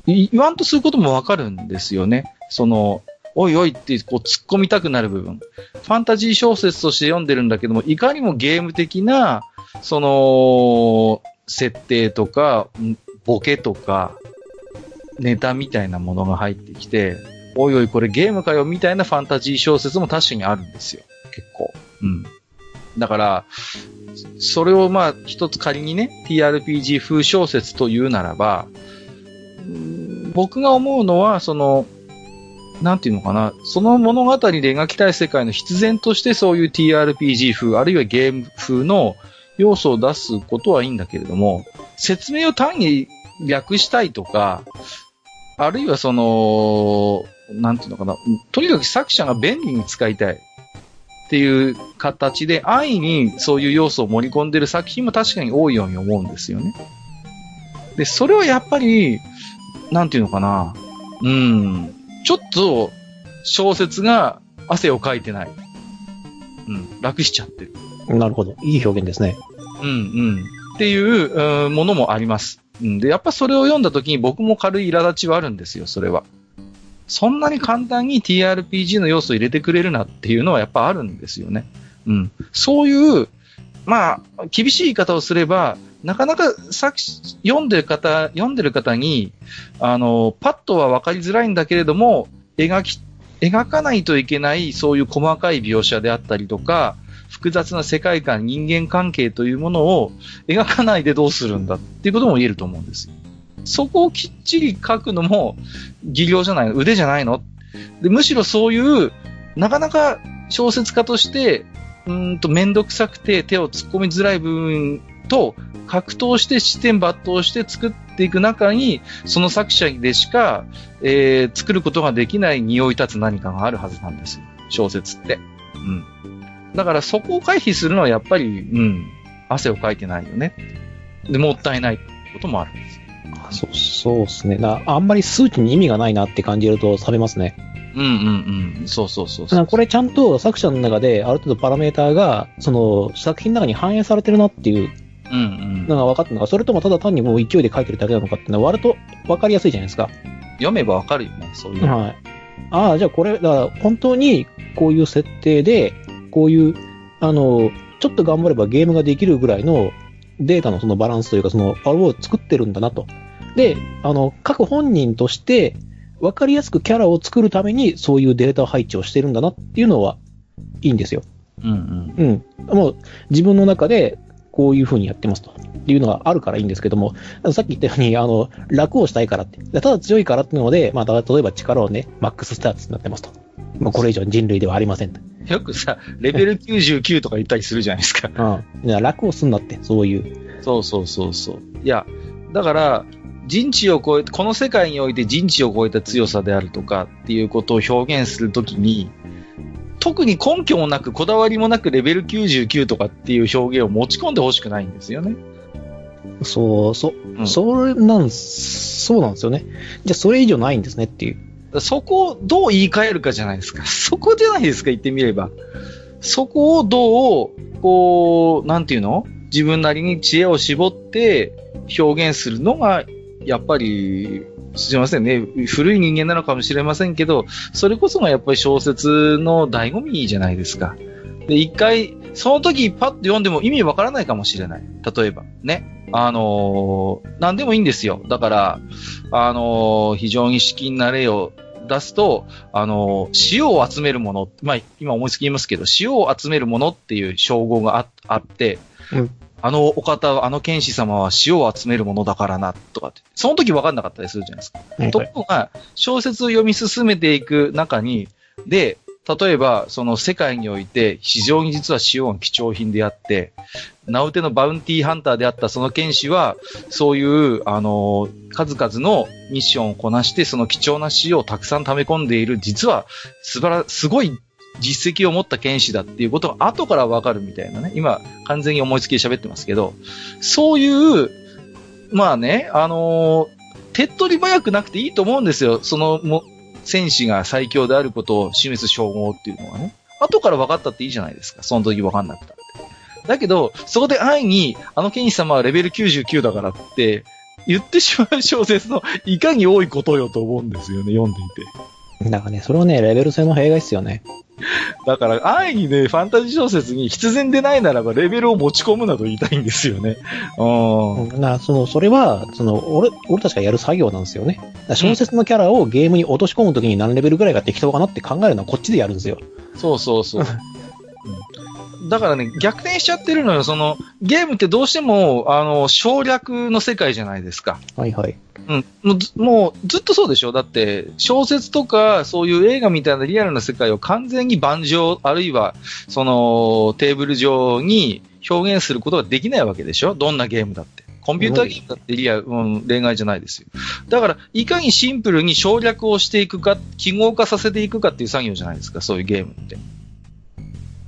Speaker 1: ー、言わんとすることもわかるんですよね。その、おいおいってこう突っ込みたくなる部分。ファンタジー小説として読んでるんだけども、いかにもゲーム的な、その、設定とか、ボケとか、ネタみたいなものが入ってきて、おいおいこれゲームかよみたいなファンタジー小説も確かにあるんですよ。結構。うん。だから、それをまあ一つ仮にね、TRPG 風小説というならば、僕が思うのは、その、なんていうのかな、その物語で描きたい世界の必然としてそういう TRPG 風、あるいはゲーム風の要素を出すことはいいんだけれども、説明を単に略したいとか、あるいはその、なんていうのかな、とにかく作者が便利に使いたい。っていう形で、安易にそういう要素を盛り込んでる作品も確かに多いように思うんですよね。で、それはやっぱり、なんていうのかな、うん、ちょっと小説が汗をかいてない。うん、楽しちゃってる。
Speaker 2: なるほど。いい表現ですね。
Speaker 1: うん、うん。っていう、うん、ものもあります。うん、で、やっぱそれを読んだ時に僕も軽い苛立ちはあるんですよ、それは。そんなに簡単に TRPG の要素を入れてくれるなっていうのはやっぱあるんですよね。うん。そういう、まあ、厳しい言い方をすれば、なかなかさ読んでる方、読んでる方に、あの、パッとは分かりづらいんだけれども、描き、描かないといけない、そういう細かい描写であったりとか、複雑な世界観、人間関係というものを描かないでどうするんだっていうことも言えると思うんですよ。そこをきっちり書くのも技量じゃないの腕じゃないのでむしろそういう、なかなか小説家として、うんとめんどくさくて手を突っ込みづらい部分と格闘して視点抜刀して作っていく中に、その作者でしか、えー作ることができない匂い立つ何かがあるはずなんですよ。小説って。うん。だからそこを回避するのはやっぱり、うん、汗をかいてないよね。で、もったいないこともあるんです。
Speaker 2: そう、そうですね。なあんまり数値に意味がないなって感じると冷めますね。
Speaker 1: うんうんうん。そうそうそうそう。
Speaker 2: これちゃんと作者の中である程度パラメーターが、その作品の中に反映されてるなっていう
Speaker 1: うんうん。
Speaker 2: のが分かったのか、それともただ単にもう勢いで書いてるだけなのかっていうのは割と分かりやすいじゃないですか。
Speaker 1: 読めばわかるよね、そういうの。
Speaker 2: はい。ああ、じゃあこれ、だから本当にこういう設定で、こういう、あの、ちょっと頑張ればゲームができるぐらいのデータのそのバランスというか、その、あれを作ってるんだなと。で、あの、各本人として、分かりやすくキャラを作るために、そういうデータ配置をしてるんだなっていうのは、いいんですよ。
Speaker 1: うんうん。
Speaker 2: うん。もう、自分の中で、こういう風にやってますと。っていうのがあるからいいんですけども、さっき言ったように、あの、楽をしたいからって。ただ強いからっていうので、まあ、だ例えば力をね、マックススターツになってますと。まあ、これ以上人類ではありませんと。
Speaker 1: よくさ、レベル99とか言ったりするじゃないですか。
Speaker 2: うん。楽をすんなって、そういう。
Speaker 1: そうそうそうそう。いや、だから、人知を超えて、この世界において人知を超えた強さであるとかっていうことを表現するときに、特に根拠もなく、こだわりもなくレベル99とかっていう表現を持ち込んでほしくないんですよね。
Speaker 2: そう、そ、
Speaker 1: うん
Speaker 2: それなんす、そうなんですよね。じゃあ、それ以上ないんですねっていう。
Speaker 1: そこをどう言い換えるかじゃないですか。そこじゃないですか、言ってみれば。そこをどう、こう、なんていうの？自分なりに知恵を絞って表現するのが、やっぱり、すいませんね。古い人間なのかもしれませんけど、それこそがやっぱり小説の醍醐味じゃないですか。で、一回、その時パッと読んでも意味わからないかもしれない。例えば、ね。あのー何でもいいんですよ。だから、あのー非常に資金な例を出すと、あのー塩を集めるもの、まあ、今思いつき言いますけど、塩を集めるものっていう称号がああって、
Speaker 2: うん
Speaker 1: あのお方は、あの剣士様は塩を集めるものだからな、とかって。その時分かんなかったりするじゃないですか。
Speaker 2: はい
Speaker 1: ところが、小説を読み進めていく中に、で、例えば、その世界において、非常に実は塩が貴重品であって、名うてのバウンティーハンターであったその剣士は、そういう、あの、数々のミッションをこなして、その貴重な塩をたくさん溜め込んでいる、実は、素晴ら、すごい実績を持った剣士だっていうことが後からわかるみたいなね。今、完全に思いつきで喋ってますけど、そういう、まあね、あの手っ取り早くなくていいと思うんですよ。その、も、戦士が最強であることを示す称号っていうのはね。後から分かったっていいじゃないですか。その時分かんなくたって。だけど、そこで安易に、あの剣士様はレベル99だからって、言ってしまう小説のいかに多いことよと思うんですよね、読んでいて。
Speaker 2: だからね、それはね、レベル制の弊害っすよね。
Speaker 1: だから、安易にね、ファンタジー小説に必然でないならば、レベルを持ち込むなど言いたいんですよね。うん。
Speaker 2: うんだからその、それは、その、俺、俺たちがやる作業なんですよね。小説のキャラをゲームに落とし込むときに何レベルぐらいが適当かなって考えるのはこっちでやるんですよ。
Speaker 1: そうそうそう。うんだからね、逆転しちゃってるのよ。その、ゲームってどうしても、あの、省略の世界じゃないですか。
Speaker 2: はいはい。
Speaker 1: うん。もうずもうずっとそうでしょ？だって、小説とか、そういう映画みたいなリアルな世界を完全に盤上、あるいは、その、テーブル上に表現することができないわけでしょ？どんなゲームだって。コンピューターゲームだってリアル、うん、例外じゃないですよ。だから、いかにシンプルに省略をしていくか、記号化させていくかっていう作業じゃないですか、そういうゲームって。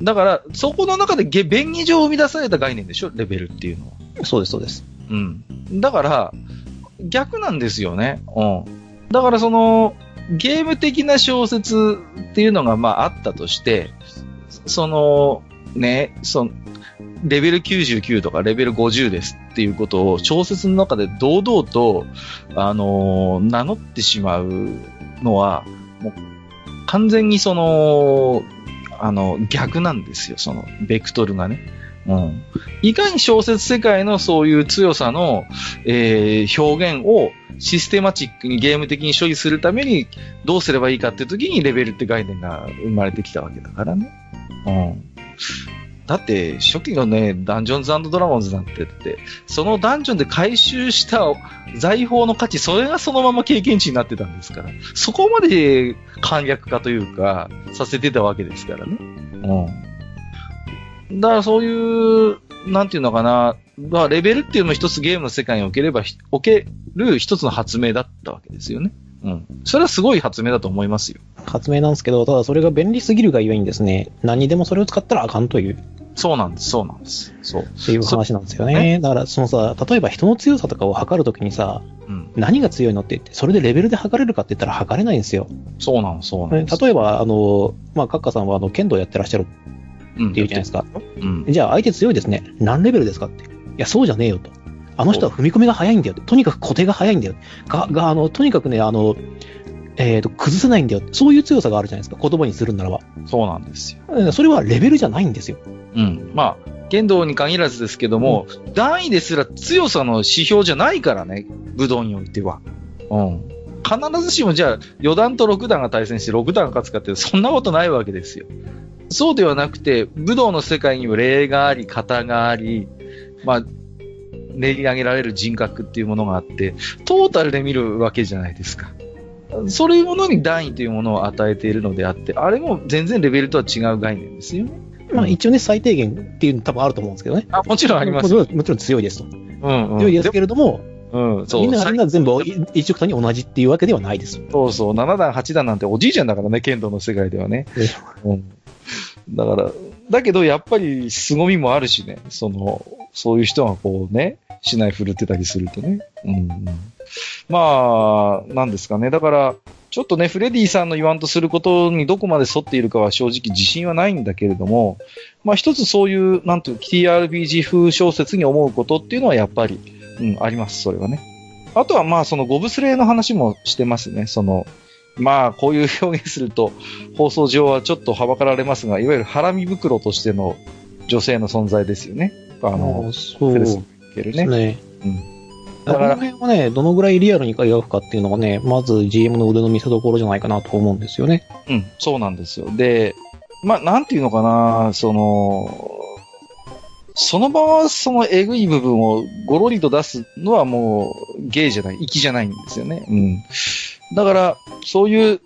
Speaker 1: だから、そこの中でげ便宜上生み出された概念でしょ？レベルっていうのは。
Speaker 2: そうです、そうです。
Speaker 1: うん。だから、逆なんですよね。うん。だからその、ゲーム的な小説っていうのがまああったとして、その、ね、その、レベル99とかレベル50ですっていうことを小説の中で堂々と、あのー名乗ってしまうのは、もう完全にその、あの、逆なんですよ、その、ベクトルがね。うん。いかに小説世界のそういう強さの、えー表現をシステマチックにゲーム的に処理するためにどうすればいいかっていう時にレベルって概念が生まれてきたわけだからね。うん。だって、初期のね、ダンジョンズドラゴンズなんてって、そのダンジョンで回収した財宝の価値、それがそのまま経験値になってたんですから、そこまで簡略化というか、させてたわけですからね。うん。だからそういう、なんていうのかな、まあ、レベルっていうのも一つゲームの世界におければ、おける一つの発明だったわけですよね。うん。それはすごい発明だと思いますよ。
Speaker 2: 発明なんですけど、ただそれが便利すぎるがゆえにですね、何にでもそれを使ったらあかんという、
Speaker 1: そうなんです、そうなんです。そう。
Speaker 2: っていう話なんですよね。だから、そのさ、例えば人の強さとかを測るときにさ、
Speaker 1: うん。
Speaker 2: 何が強いのって言って、それでレベルで測れるかって言ったら測れないんですよ。
Speaker 1: そうなの、そうな
Speaker 2: ね
Speaker 1: の。
Speaker 2: 例えば、あの、まあ、カッカさんはあの、剣道やってらっしゃる
Speaker 1: うん
Speaker 2: っていうじゃないですか。
Speaker 1: うん。
Speaker 2: じゃあ相手強いですね。何レベルですかって。いや、そうじゃねえよと。あの人は踏み込みが早いんだよ。とにかく固定が早いんだよ。が、が、あの、とにかくね、あの、えっ、と、崩せないんだよ。そういう強さがあるじゃないですか。言葉にするならば。
Speaker 1: そうなんですよ。
Speaker 2: うんそれはレベルじゃないんですよ。
Speaker 1: うん。まあ、剣道に限らずですけども、段位ですら強さの指標じゃないからね、武道においては。うん。必ずしもじゃあ、4段と6段が対戦して6段勝つかって、そんなことないわけですよ。そうではなくて、武道の世界には礼があり、型があり、まあ、練り上げられる人格っていうものがあって、トータルで見るわけじゃないですか。そういうものに段位というものを与えているのであって、あれも全然レベルとは違う概念ですよね。
Speaker 2: まあ一応ね、最低限っていうの多分あると思うんですけどね。
Speaker 1: あ、もちろんあります。
Speaker 2: もちろんもちろん強いですと。
Speaker 1: うん、うん。
Speaker 2: 強いですけれども、
Speaker 1: うん、そう。
Speaker 2: みんながみん
Speaker 1: さ
Speaker 2: な全部い一緒くたに同じっていうわけではないです。
Speaker 1: そうそう、7段、8段なんておじいちゃんだからね、剣道の世界ではね。うん。だから、だけどやっぱり凄みもあるしね、その、そういう人がこうね、市内振るってたりするとね。うん、うん。まあ、なんですかね。だから、ちょっとね、フレディさんの言わんとすることにどこまで沿っているかは正直自信はないんだけれども、まあ一つそういう、なんていう、TRPG 風小説に思うことっていうのはやっぱり、うん、あります、それはね。あとはまあそのゴブスレーの話もしてますね。その、まあこういう表現すると放送上はちょっとはばかられますが、いわゆるハラミ袋としての女性の存在ですよね。あの、
Speaker 2: そう
Speaker 1: けるね。
Speaker 2: ね。
Speaker 1: うん
Speaker 2: だから、この辺はね、どのぐらいリアルに描くかっていうのがね、まず GM の腕の見せ所じゃないかなと思うんですよね。
Speaker 1: うん、そうなんですよ。で、まあ、なんていうのかな、その、その場はそのえぐい部分をゴロリと出すのはもう芸じゃない、粋じゃないんですよね。うん。だから、そういう、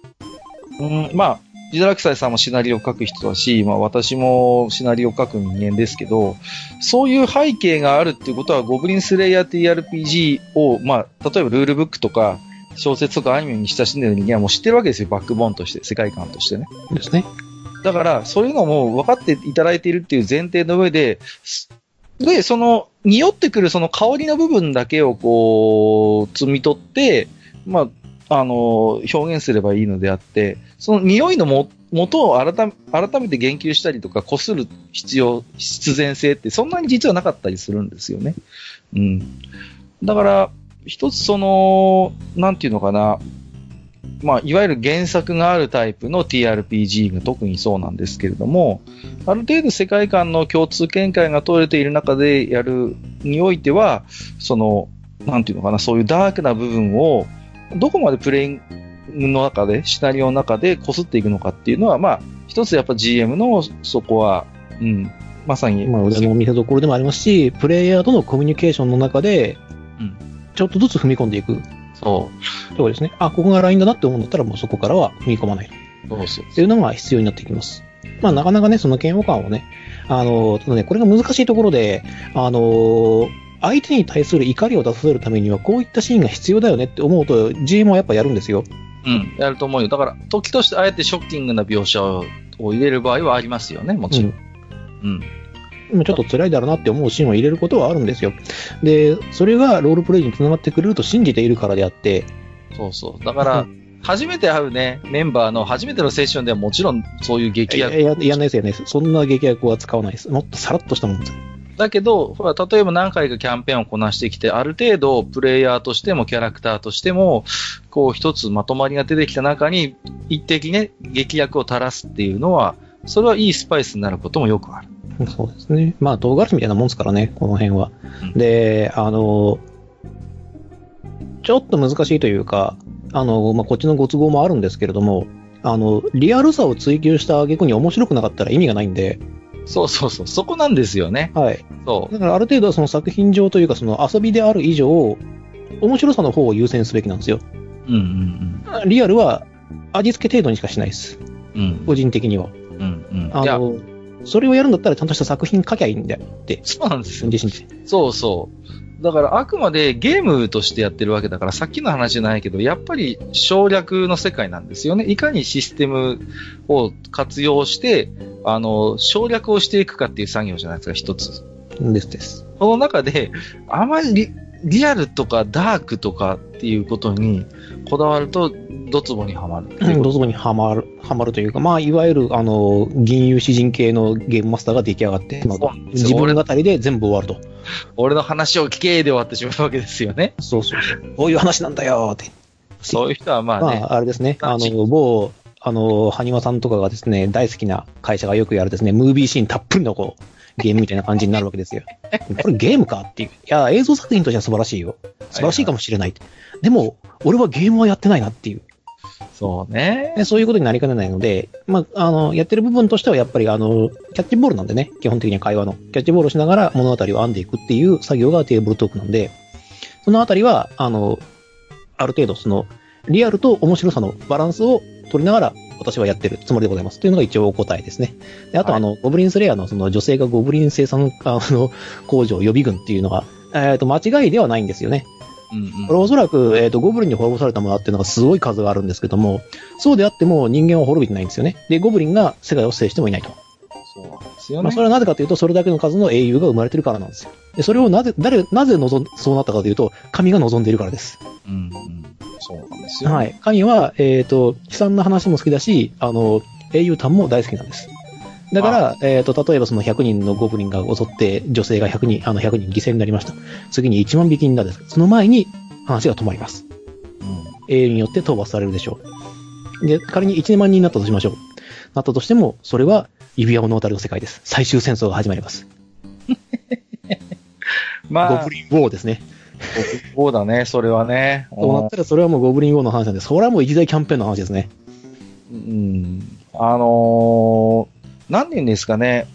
Speaker 1: うん、まあ、ジダラクサイさんもシナリオを書く人だし、まあ私もシナリオを書く人間ですけど、そういう背景があるっていうことは、ゴブリンスレイヤー TRPG を、まあ、例えばルールブックとか、小説とかアニメに親しんでる人間はもう知ってるわけですよ。バックボーンとして、世界観としてね。
Speaker 2: ですね。
Speaker 1: だから、そういうのも分かっていただいているっていう前提の上で、すで、その、匂ってくるその香りの部分だけをこう、摘み取って、まあ、あの、表現すればいいのであって、その匂いのも元を改めて言及したりとか、こする必要、必然性ってそんなに実はなかったりするんですよね。うん。だから、一つその、なんていうのかな、まあ、いわゆる原作があるタイプの TRPG が特にそうなんですけれども、ある程度世界観の共通見解が取れている中でやるにおいては、その、なんていうのかな、そういうダークな部分を、どこまでプレインの中で、シナリオの中で擦っていくのかっていうのは、まあ、一つやっぱ GM のそこは、うん、まさに、
Speaker 2: まあ、腕の見せ所でもありますし、プレイヤーとのコミュニケーションの中で
Speaker 1: うん、
Speaker 2: ちょっとずつ踏み込んでいく。
Speaker 1: そう。
Speaker 2: そうですね。あ、ここがラインだなって思うんだったら、もうそこからは踏み込まない
Speaker 1: そうそう。
Speaker 2: っていうのが必要になってきます。まあ、なかなかね、その嫌悪感をね、あの、ただね、これが難しいところで、あの、相手に対する怒りを出させるためには、こういったシーンが必要だよねって思うと、GM はやっぱやるんですよ。
Speaker 1: うん、やると思うよ。だから、時としてあえてショッキングな描写を入れる場合はありますよね、もちろん。うん。
Speaker 2: 今ちょっと辛いだろうなって思うシーンを入れることはあるんですよ。で、それがロールプレイにつながってくれると信じているからであって、
Speaker 1: そうそう。だから、初めて会うね、メンバーの初めてのセッションではもちろんそういう劇薬。
Speaker 2: いやいや、ないですよね。そんな劇薬は使わないです。もっとさらっとしたもんです。
Speaker 1: だけど、ほら、例えば何回かキャンペーンをこなしてきて、ある程度、プレイヤーとしても、キャラクターとしても、こう、一つまとまりが出てきた中に、一滴ね、劇薬を垂らすっていうのは、それはいいスパイスになることもよくある。
Speaker 2: そうですね。まあ、唐辛子みたいなもんですからね、この辺は。
Speaker 1: うん
Speaker 2: で、あの、ちょっと難しいというか、あの、まあ、こっちのご都合もあるんですけれども、あの、リアルさを追求した挙句に面白くなかったら意味がないんで、
Speaker 1: そうそうそう。そこなんですよね。
Speaker 2: はい。
Speaker 1: そ
Speaker 2: だからある程度はその作品上というかその遊びである以上、面白さの方を優先すべきなんですよ。
Speaker 1: う。うんうん
Speaker 2: リアルは味付け程度にしかしないです。
Speaker 1: うん。うん。
Speaker 2: 個人的には。
Speaker 1: うんうん。
Speaker 2: あの、それをやるんだったらちゃんとした作品書きゃいいんだよって、
Speaker 1: そうなんですよ。
Speaker 2: 自身で。
Speaker 1: そうそう。だからあくまでゲームとしてやってるわけだから、さっきの話じゃないけど、やっぱり省略の世界なんですよね。いかにシステムを活用して、あの、省略をしていくかっていう作業じゃないですか、一つ。
Speaker 2: ですです。
Speaker 1: その中で、あまりリリアルとかダークとかっていうことにこだわると、ドツボにはまる。
Speaker 2: ドツボにはまる、はまるというか、まあ、いわゆる、あの、銀融詩人系のゲームマスターが出来上がって自分語りで全部終わると。
Speaker 1: 俺の話を聞けで終わってしまうわけですよね。
Speaker 2: そうそうそう。こういう話なんだよって。
Speaker 1: そういう人はまあね、
Speaker 2: まあ、あれですね。あの、某、あの、埴輪さんとかがですね、大好きな会社がよくやるですね、ムービーシーンたっぷりのこう、ゲームみたいな感じになるわけですよ。これゲームかっていう。いや、映像作品としては素晴らしいよ。素晴らしいかもしれない。でも、俺はゲームはやってないなっていう。
Speaker 1: そうね。
Speaker 2: でそういうことになりかねないので、まあ、あの、やってる部分としてはやっぱりあの、キャッチボールなんでね、基本的には会話の。キャッチボールをしながら物語を編んでいくっていう作業がテーブルトークなんで、そのあたりは、あの、ある程度その、リアルと面白さのバランスを取りながら、私はやってるつもりでございます。というのが一応お答えですね。であと、
Speaker 1: はい
Speaker 2: あの、ゴブリンスレイヤーのその女性がゴブリン生産、あの、工場予備軍っていうのが、えっ、と、間違いではないんですよね。
Speaker 1: うんうん
Speaker 2: これおそらく、えっ、と、ゴブリンに滅ぼされたものっていうのがすごい数があるんですけども、そうであっても人間は滅びてないんですよね。で、ゴブリンが世界を制してもいないと。
Speaker 1: そうなんですよ
Speaker 2: まあ、
Speaker 1: ね。
Speaker 2: それはなぜかというと、それだけの数の英雄が生まれてるからなんですよ。で、それをなぜ、誰、なぜ望ん、そうなったかというと、神が望んでいるからです。
Speaker 1: うんうん。そうなんですよ。
Speaker 2: はい。神は、えっ、と、悲惨な話も好きだし、あの、英雄譚も大好きなんです。だから、えっ、と、例えばその100人のゴブリンが襲って、女性が100人、あの100人犠牲になりました。次に1万匹になる。その前に話が止まります。
Speaker 1: うん
Speaker 2: 英雄によって討伐されるでしょう。で、仮に1万人になったとしましょう。なったとしても、それは指輪物語の世界です。最終戦争が始まります。
Speaker 1: まあ、
Speaker 2: ゴブリンウォーですね。
Speaker 1: そうだね、それはね。
Speaker 2: そうなったら、それはもうゴブリンウォーの話なんで、それはもう一大キャンペーンの話ですね。
Speaker 1: うん。あのー、何年ですかね。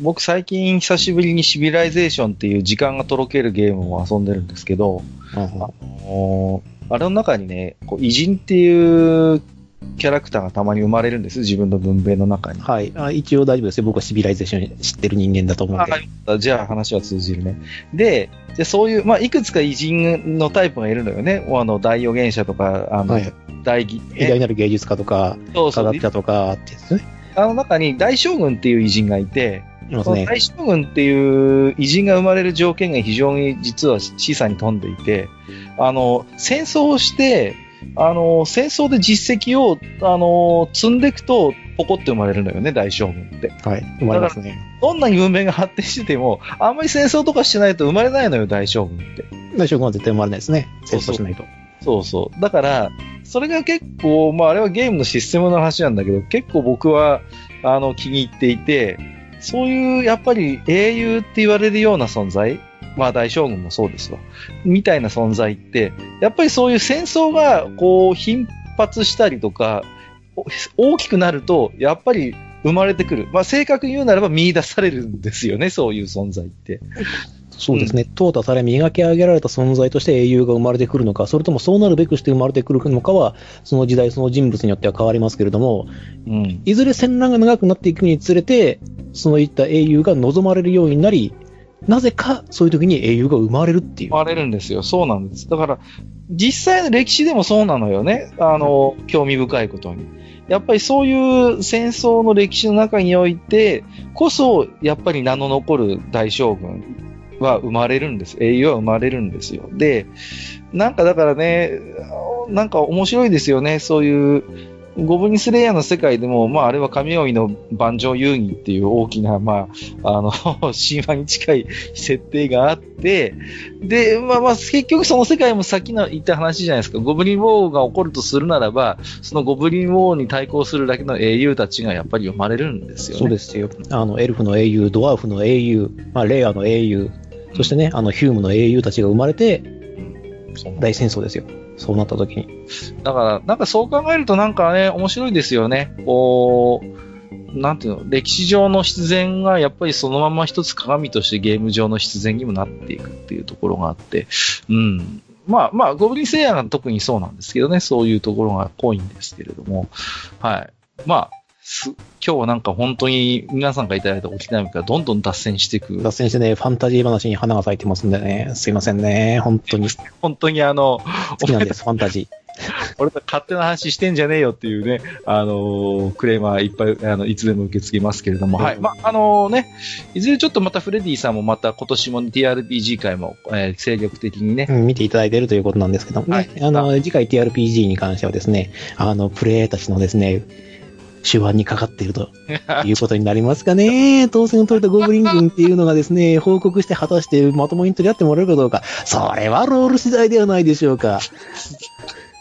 Speaker 1: 僕最近久しぶりにシビライゼーションっていう時間がとろけるゲームを遊んでるんですけど、
Speaker 2: うん
Speaker 1: あのーあれの中にね、こう偉人っていうキャラクターがたまに生まれるんです、自分の文明の中に。
Speaker 2: はいあ。一応大丈夫ですよ。僕はシビライゼーション知ってる人間だと思うんで。
Speaker 1: あはいじゃあ話は通じるね。で、じゃあそういう、まあ、いくつか偉人のタイプがいるのよね。あの、大予言者とか、あの、
Speaker 2: はい。
Speaker 1: 大義、
Speaker 2: 偉大なる芸術家とか、
Speaker 1: そうそう
Speaker 2: 科学者とかってですね。
Speaker 1: あの中に大将軍っていう偉人がいて、
Speaker 2: いますね。
Speaker 1: その大将軍っていう偉人が生まれる条件が非常に実は示唆に富んでいて、あの、戦争をして、あの、戦争で実績を、あの、積んでいくと、ポコって生まれるのよね、大将軍って。
Speaker 2: はい。生まれますね。
Speaker 1: どんなに文明が発展してても、あんまり戦争とかしてないと生まれないのよ、大将軍って。
Speaker 2: 大将軍は絶対生まれないですね。戦争しないと。
Speaker 1: そうそう。そうそうだから、それが結構、まああれはゲームのシステムの話なんだけど、結構僕は、あの、気に入っていて、そういう、やっぱり英雄って言われるような存在、まあ大将軍もそうですわ。みたいな存在って、やっぱりそういう戦争が、こう、頻発したりとか、大きくなると、やっぱり生まれてくる。まあ正確に言うならば見出されるんですよね、そういう存在って。
Speaker 2: そうですね。淘汰され磨き上げられた存在として英雄が生まれてくるのか、それともそうなるべくして生まれてくるのかは、その時代その人物によっては変わりますけれども、
Speaker 1: うん。
Speaker 2: いずれ戦乱が長くなっていくにつれて、そういった英雄が望まれるようになり、なぜかそういう時に英雄が生まれるっていう。
Speaker 1: 生まれるんですよ。そうなんです。だから、実際の歴史でもそうなのよね。あの、興味深いことに。やっぱりそういう戦争の歴史の中において、こそ、やっぱり名の残る大将軍は生まれるんです。英雄は生まれるんですよ。で、なんかだからね、なんか面白いですよね。そういう、ゴブリンスレイヤーの世界でも、まあ、あれは神々の万丈遊戯っていう大きな、まあ、あの、神話に近い設定があって、で、まあまあ、結局その世界もさっきの言った話じゃないですか。ゴブリンウォーが起こるとするならば、そのゴブリンウォーに対抗するだけの英雄たちがやっぱり生まれるんですよね。
Speaker 2: そうですよ。あの、エルフの英雄、ドワーフの英雄、まあ、レイアの英雄、そしてね、あの、ヒュームの英雄たちが生まれて、大戦争ですよ。そうなった時に。
Speaker 1: だから、なんかそう考えるとなんかね、面白いですよね。こう、なんていうの、歴史上の必然がやっぱりそのまま一つ鏡としてゲーム上の必然にもなっていくっていうところがあって、うん。まあまあ、ゴブリンセイヤーが特にそうなんですけどね、そういうところが濃いんですけれども、はい。まあ、す今日はなんか本当に皆さんがいただいたおきなみからどんどん脱線していく。
Speaker 2: 脱線してね、ファンタジー話に花が咲いてますんでね、すいませんね、本当に。
Speaker 1: 本当にあの、
Speaker 2: 好きなんです、ファンタジ
Speaker 1: 俺と勝手な話してんじゃねえよっていうね、あのークレーマーいっぱい、あの、いつでも受け付けますけれども、はい。まあ、あのね、いずれちょっとまたフレディさんもまた今年も TRPG 会も、えー精力的にね。
Speaker 2: ー、、うん見ていただいているということなんですけどもね、
Speaker 1: はい。
Speaker 2: あの、次回 TRPG に関してはですね、あの、プレイヤーたちのですね、手腕にかかっているということになりますかね。当選を取れたゴブリン軍っていうのがですね、報告して果たしてまともに取り合ってもらえるかどうか、それはロール次第ではないでしょうか。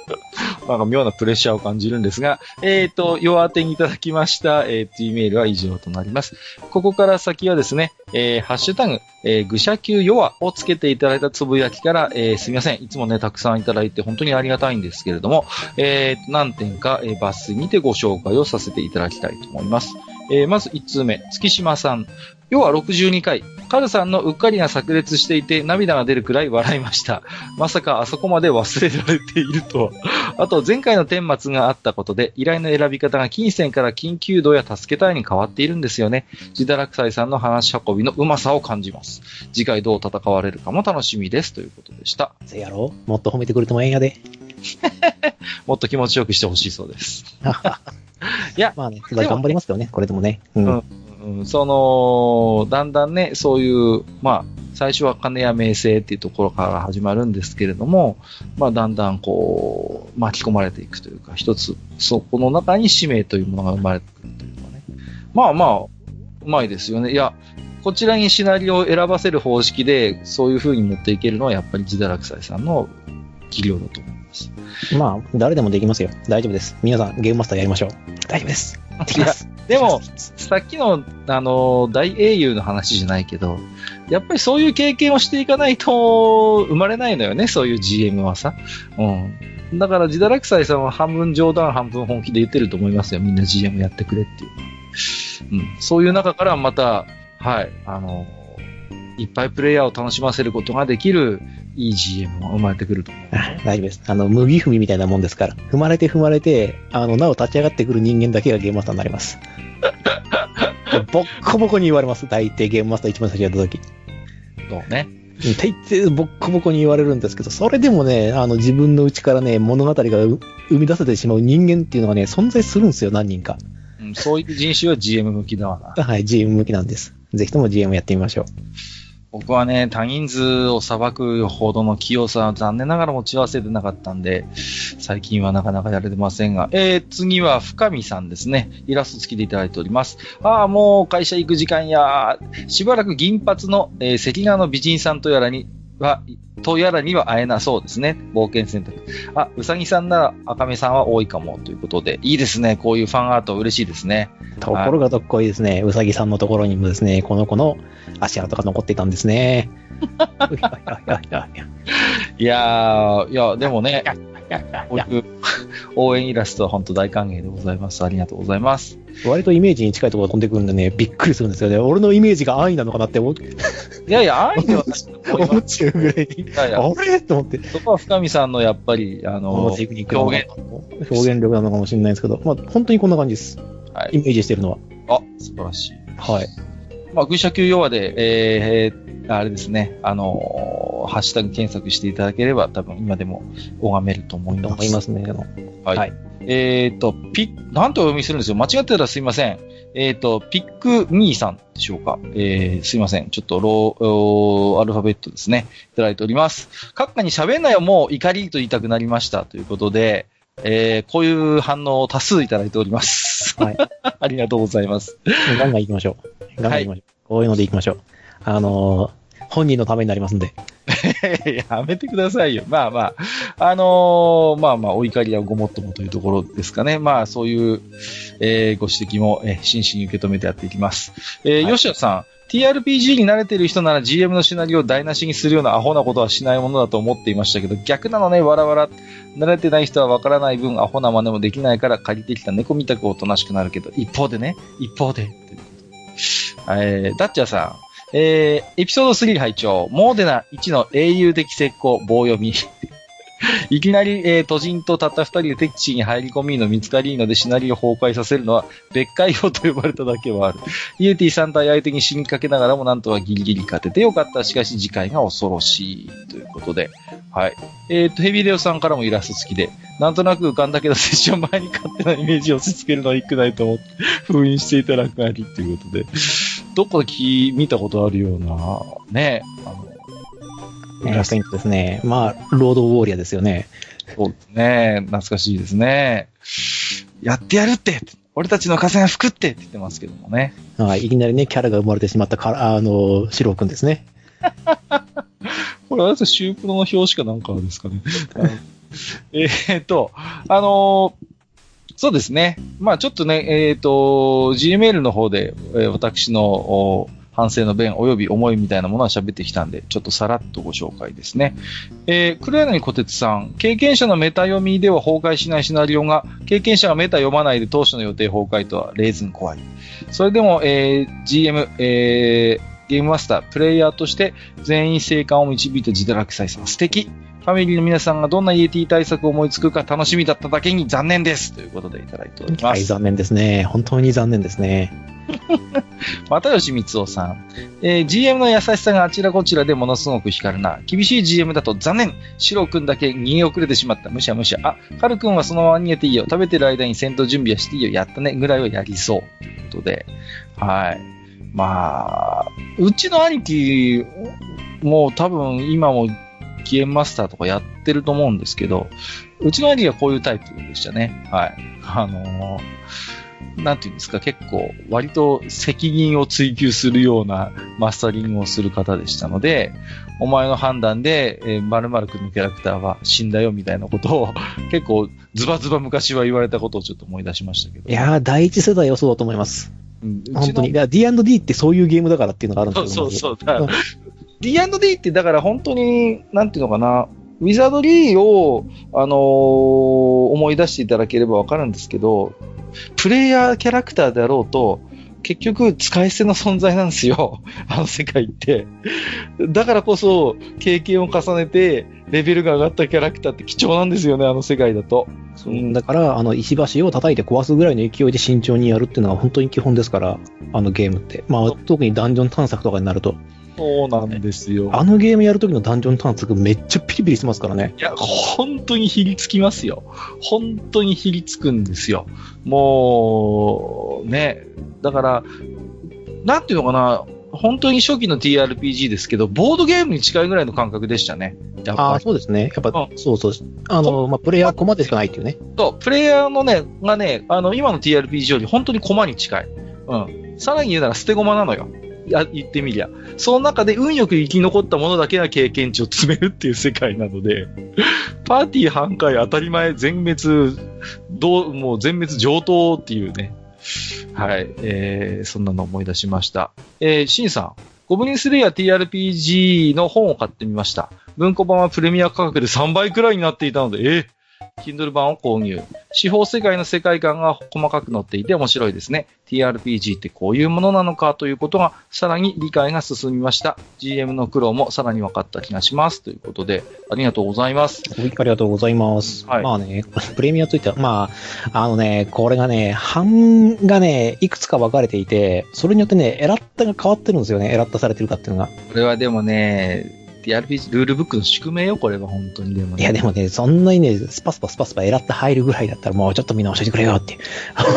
Speaker 1: なんか妙なプレッシャーを感じるんですが、えっ、と、弱手にいただきました、えー、と、いうメールは以上となります。ここから先はですね、えーハッシュタグ、えー、愚者級弱をつけていただいたつぶやきから、えーすみません。いつもね、たくさんいただいて本当にありがたいんですけれども、えー、何点か、えー抜粋にてご紹介をさせていただきたいと思います。えーまず1通目、月島さん。要は62回。カルさんのうっかりが炸裂していて涙が出るくらい笑いました。まさかあそこまで忘れられているとは。あと、前回の顛末があったことで、依頼の選び方が金銭から緊急度や助けたいに変わっているんですよね。ジダラクサイさんの話し運びのうまさを感じます。次回どう戦われるかも楽しみです。ということでした。
Speaker 2: せやろもっと褒めてくれてもええんやで。
Speaker 1: もっと気持ちよくしてほしいそうです。いや、
Speaker 2: まあね、頑張りますよね、これでもね。うん。
Speaker 1: うんうん、その、だんだんね、そういう、まあ、最初は金や名声っていうところから始まるんですけれども、まあ、だんだんこう、巻き込まれていくというか、一つ、そこの中に使命というものが生まれてくるというかね。まあまあ、うまいですよね。いや、こちらにシナリオを選ばせる方式で、そういう風に持っていけるのは、やっぱりジダラクサイさんの技量だと思います。
Speaker 2: まあ、誰でもできますよ。大丈夫です。皆さん、ゲームマスターやりましょう。大丈夫です。できます。
Speaker 1: でも、さっきの、あの、大英雄の話じゃないけど、やっぱりそういう経験をしていかないと生まれないのよね、そういう GM はさ。うん。だから、ジダラクサイさんは半分冗談、半分本気で言ってると思いますよ。みんな GM やってくれっていう。うん。そういう中からまた、はい、あの、いっぱいプレイヤーを楽しませることができる、いい GM が生まれてくると思う。
Speaker 2: あ大丈夫です。あの、麦踏みみたいなもんですから。踏まれて踏まれて、あの、なお立ち上がってくる人間だけがゲームマスターになります。ボッコボコに言われます。大抵ゲームマスター一番最初やった時。
Speaker 1: そうね。
Speaker 2: 大抵ボッコボコに言われるんですけど、それでもね、あの、自分の内からね、物語がう生み出せてしまう人間っていうのがね、存在するんですよ、何人か。
Speaker 1: うん、そういう人種は GM 向きだわな。
Speaker 2: はい、GM 向きなんです。ぜひとも GM やってみましょう。
Speaker 1: 僕はね、他人数を裁くほどの器用さは残念ながら持ち合わせてなかったんで、最近はなかなかやれてませんが、えー、次は深見さんですね。イラスト付きでいただいております。ああ、もう会社行く時間や、しばらく銀髪の、えー、関川の美人さんとやらには、とやらには会えなそうですね。冒険選択。あ、うさぎさんなら赤目さんは多いかもということで、いいですね。こういうファンアート嬉しいですね。
Speaker 2: ところがどっこいですね、うさぎさんのところにもですね、この子の足跡が残っていたんですね。いやいやいや
Speaker 1: でもね、こういう応援イラストは本当大歓迎でございます。ありがとうございます。
Speaker 2: 割とイメージに近いところが飛んでくるんでね、びっくりするんですよね。俺のイメージが安易なのかなって思っ
Speaker 1: いやいや、愛ではないと思
Speaker 2: っちゃうぐらいに。
Speaker 1: いやいや、
Speaker 2: あれ？と思って。
Speaker 1: そこは深見さんのやっぱり、あの、
Speaker 2: テクニック
Speaker 1: 表
Speaker 2: な表現力なのかもしれないですけど、まあ本当にこんな感じです。
Speaker 1: はい
Speaker 2: イメージしてるのは。
Speaker 1: あ、素晴らしい。
Speaker 2: はい。
Speaker 1: まあ、愚者級弱で、えー、えーあれですね、あのーハッシュタグ検索していただければ、多分今でも拝めると思い
Speaker 2: と
Speaker 1: ます。
Speaker 2: 思いますね。
Speaker 1: はい。
Speaker 2: はい
Speaker 1: えっ、と、ピなんとお読みするんですよ。間違ってたらすいません。えっ、と、ピックミーさんでしょうか。えー、すいません。ちょっとロー、アルファベットですね。いただいております。閣下に喋んなよ、もう怒りと言いたくなりました。ということで、えー、こういう反応を多数いただいております。
Speaker 2: はい。
Speaker 1: ありがとうございます。
Speaker 2: ガンガン行きましょう。ガンガン行きましょう。こういうので行きましょう。あのー本人のためになりますんで。
Speaker 1: やめてくださいよ。まあまあ、あのーまあまあ、お怒りはごもっともというところですかね。まあ、そういう、えーご指摘も、えー真摯に受け止めてやっていきます。えー
Speaker 2: はい
Speaker 1: 吉田さん、TRPG に慣れてる人なら GM のシナリオを台無しにするようなアホなことはしないものだと思っていましたけど、逆なのね、わらわら。慣れてない人はわからない分、アホな真似もできないから借りてきた猫みたくおとなしくなるけど、一方でね、一方で。えー、ダッチャーさん、えー、エピソード3拝聴モーデナ1の英雄的石膏棒読み。いきなり、えー、都人とたった二人で敵地に入り込みの見つかりのでシナリオ崩壊させるのは別海用と呼ばれただけはある。ユーティ3体相手に死にかけながらもなんとはギリギリ勝ててよかった。しかし次回が恐ろしい。ということで。はい。えっ、ー、と、ヘビレオさんからもイラスト付きで、なんとなく浮かんだけどセッション前に勝手なイメージを押し付けるのは良くないと思って、封印していただくがりっていうことで。どこで見たことあるような、ね、あの、
Speaker 2: イラストイントですね。まあ、ロードウォーリアですよね。
Speaker 1: そうですね。懐かしいですね。やってやるって俺たちの河川服ってって言ってますけどもね。
Speaker 2: はい、いきなりね、キャラが生まれてしまったから、あの、シローくんですね。
Speaker 1: これはシュープロの表紙かなんかですかね。えっと、あのー、そうですね。まあちょっとね、えっ、ー、と、Gmail の方で、えー、私の、反省の弁及び思いみたいなものは喋ってきたんで、ちょっとさらっとご紹介ですね。えー、黒柳小鉄さん、経験者のメタ読みでは崩壊しないシナリオが、経験者がメタ読まないで当初の予定崩壊とはレーズン怖い。それでも、えー、GM、えー、ゲームマスター、プレイヤーとして全員生還を導いた自堕落イさん、素敵ファミリーの皆さんがどんな EAT 対策を思いつくか楽しみだっただけに残念ですということでいただいております。はい、
Speaker 2: 残念ですね。本当に残念ですね。
Speaker 1: 又吉光夫さん、えー、GM の優しさがあちらこちらでものすごく光るな。厳しい GM だと残念。シロ君だけ逃げ遅れてしまった。むしゃむしゃ。あ、カル君はそのまま逃げていいよ。食べてる間に戦闘準備はしていいよ。やったね。ぐらいはやりそう。ということで。はい。まあ、うちの兄貴、もう多分今もキエンマスターとかやってると思うんですけど、うちの兄貴はこういうタイプでしたね。はい。あのーなんていうんですか、結構、割と責任を追求するようなマスタリングをする方でしたので、お前の判断で、えー、〇〇君のキャラクターは死んだよみたいなことを、結構、ズバズバ昔は言われたことをちょっと思い出しましたけど。
Speaker 2: いやー、第一世代はそうだと思います。うん、本当に。D&D ってそういうゲームだからっていうのがあるんです
Speaker 1: よ。そうそうそう。D&D ってだから本当に、なんていうのかな、ウィザードリーを、あのー、思い出していただければわかるんですけど、プレイヤーキャラクターであろうと、結局使い捨ての存在なんですよ。あの世界って。だからこそ、経験を重ねて、レベルが上がったキャラクターって貴重なんですよね、あの世界だと。
Speaker 2: うん、だから、あの、石橋を叩いて壊すぐらいの勢いで慎重にやるっていうのは本当に基本ですから、あのゲームって。まあ、特にダンジョン探索とかになると。
Speaker 1: そうなんですよ。
Speaker 2: あのゲームやるときのダンジョン探索めっちゃピリピリしてますからね。
Speaker 1: いや、本当にひりつきますよ。本当にひりつくんですよ。もう、ね、だから、なんていうのかな、本当に初期の TRPG ですけど、ボードゲームに近いぐらいの感覚でしたね。
Speaker 2: ああ、そうですね。やっぱ、うん、そうそう。あの、まあ、プレイヤーコマでしかないっていうね。
Speaker 1: そう、プレイヤーのね、がね、あの、今の TRPG より本当にコマに近い。うん。さらに言うなら捨て駒なのよ。や、言ってみりゃ。その中で運よく生き残ったものだけが経験値を詰めるっていう世界なので、パーティー半壊当たり前全滅、どう、もう全滅上等っていうね。はい。えー、そんなの思い出しました。えー、シンさん。ゴブリンスレイヤー TRPG の本を買ってみました。文庫版はプレミア価格で3倍くらいになっていたので、えー、Kindle 版を購入。司法世界の世界観が細かく載っていて面白いですね。TRPG ってこういうものなのかということがさらに理解が進みました。GM の苦労もさらに分かった気がします。ということで、ありがとうございます。
Speaker 2: はい、ありがとうございます。はい、まあね、プレミアといっては、まあ、あのね、これがね、版がね、いくつか分かれていて、それによってね、エラッタが変わってるんですよね。エラッタされてるかっていうのが。
Speaker 1: これはでもね、RPG ルールブックの宿命よ、これは本当にでも、
Speaker 2: ね、いやでもね、そんなにね、スパスパスパスパ選って入るぐらいだったらもうちょっとみんな教えてくれよって。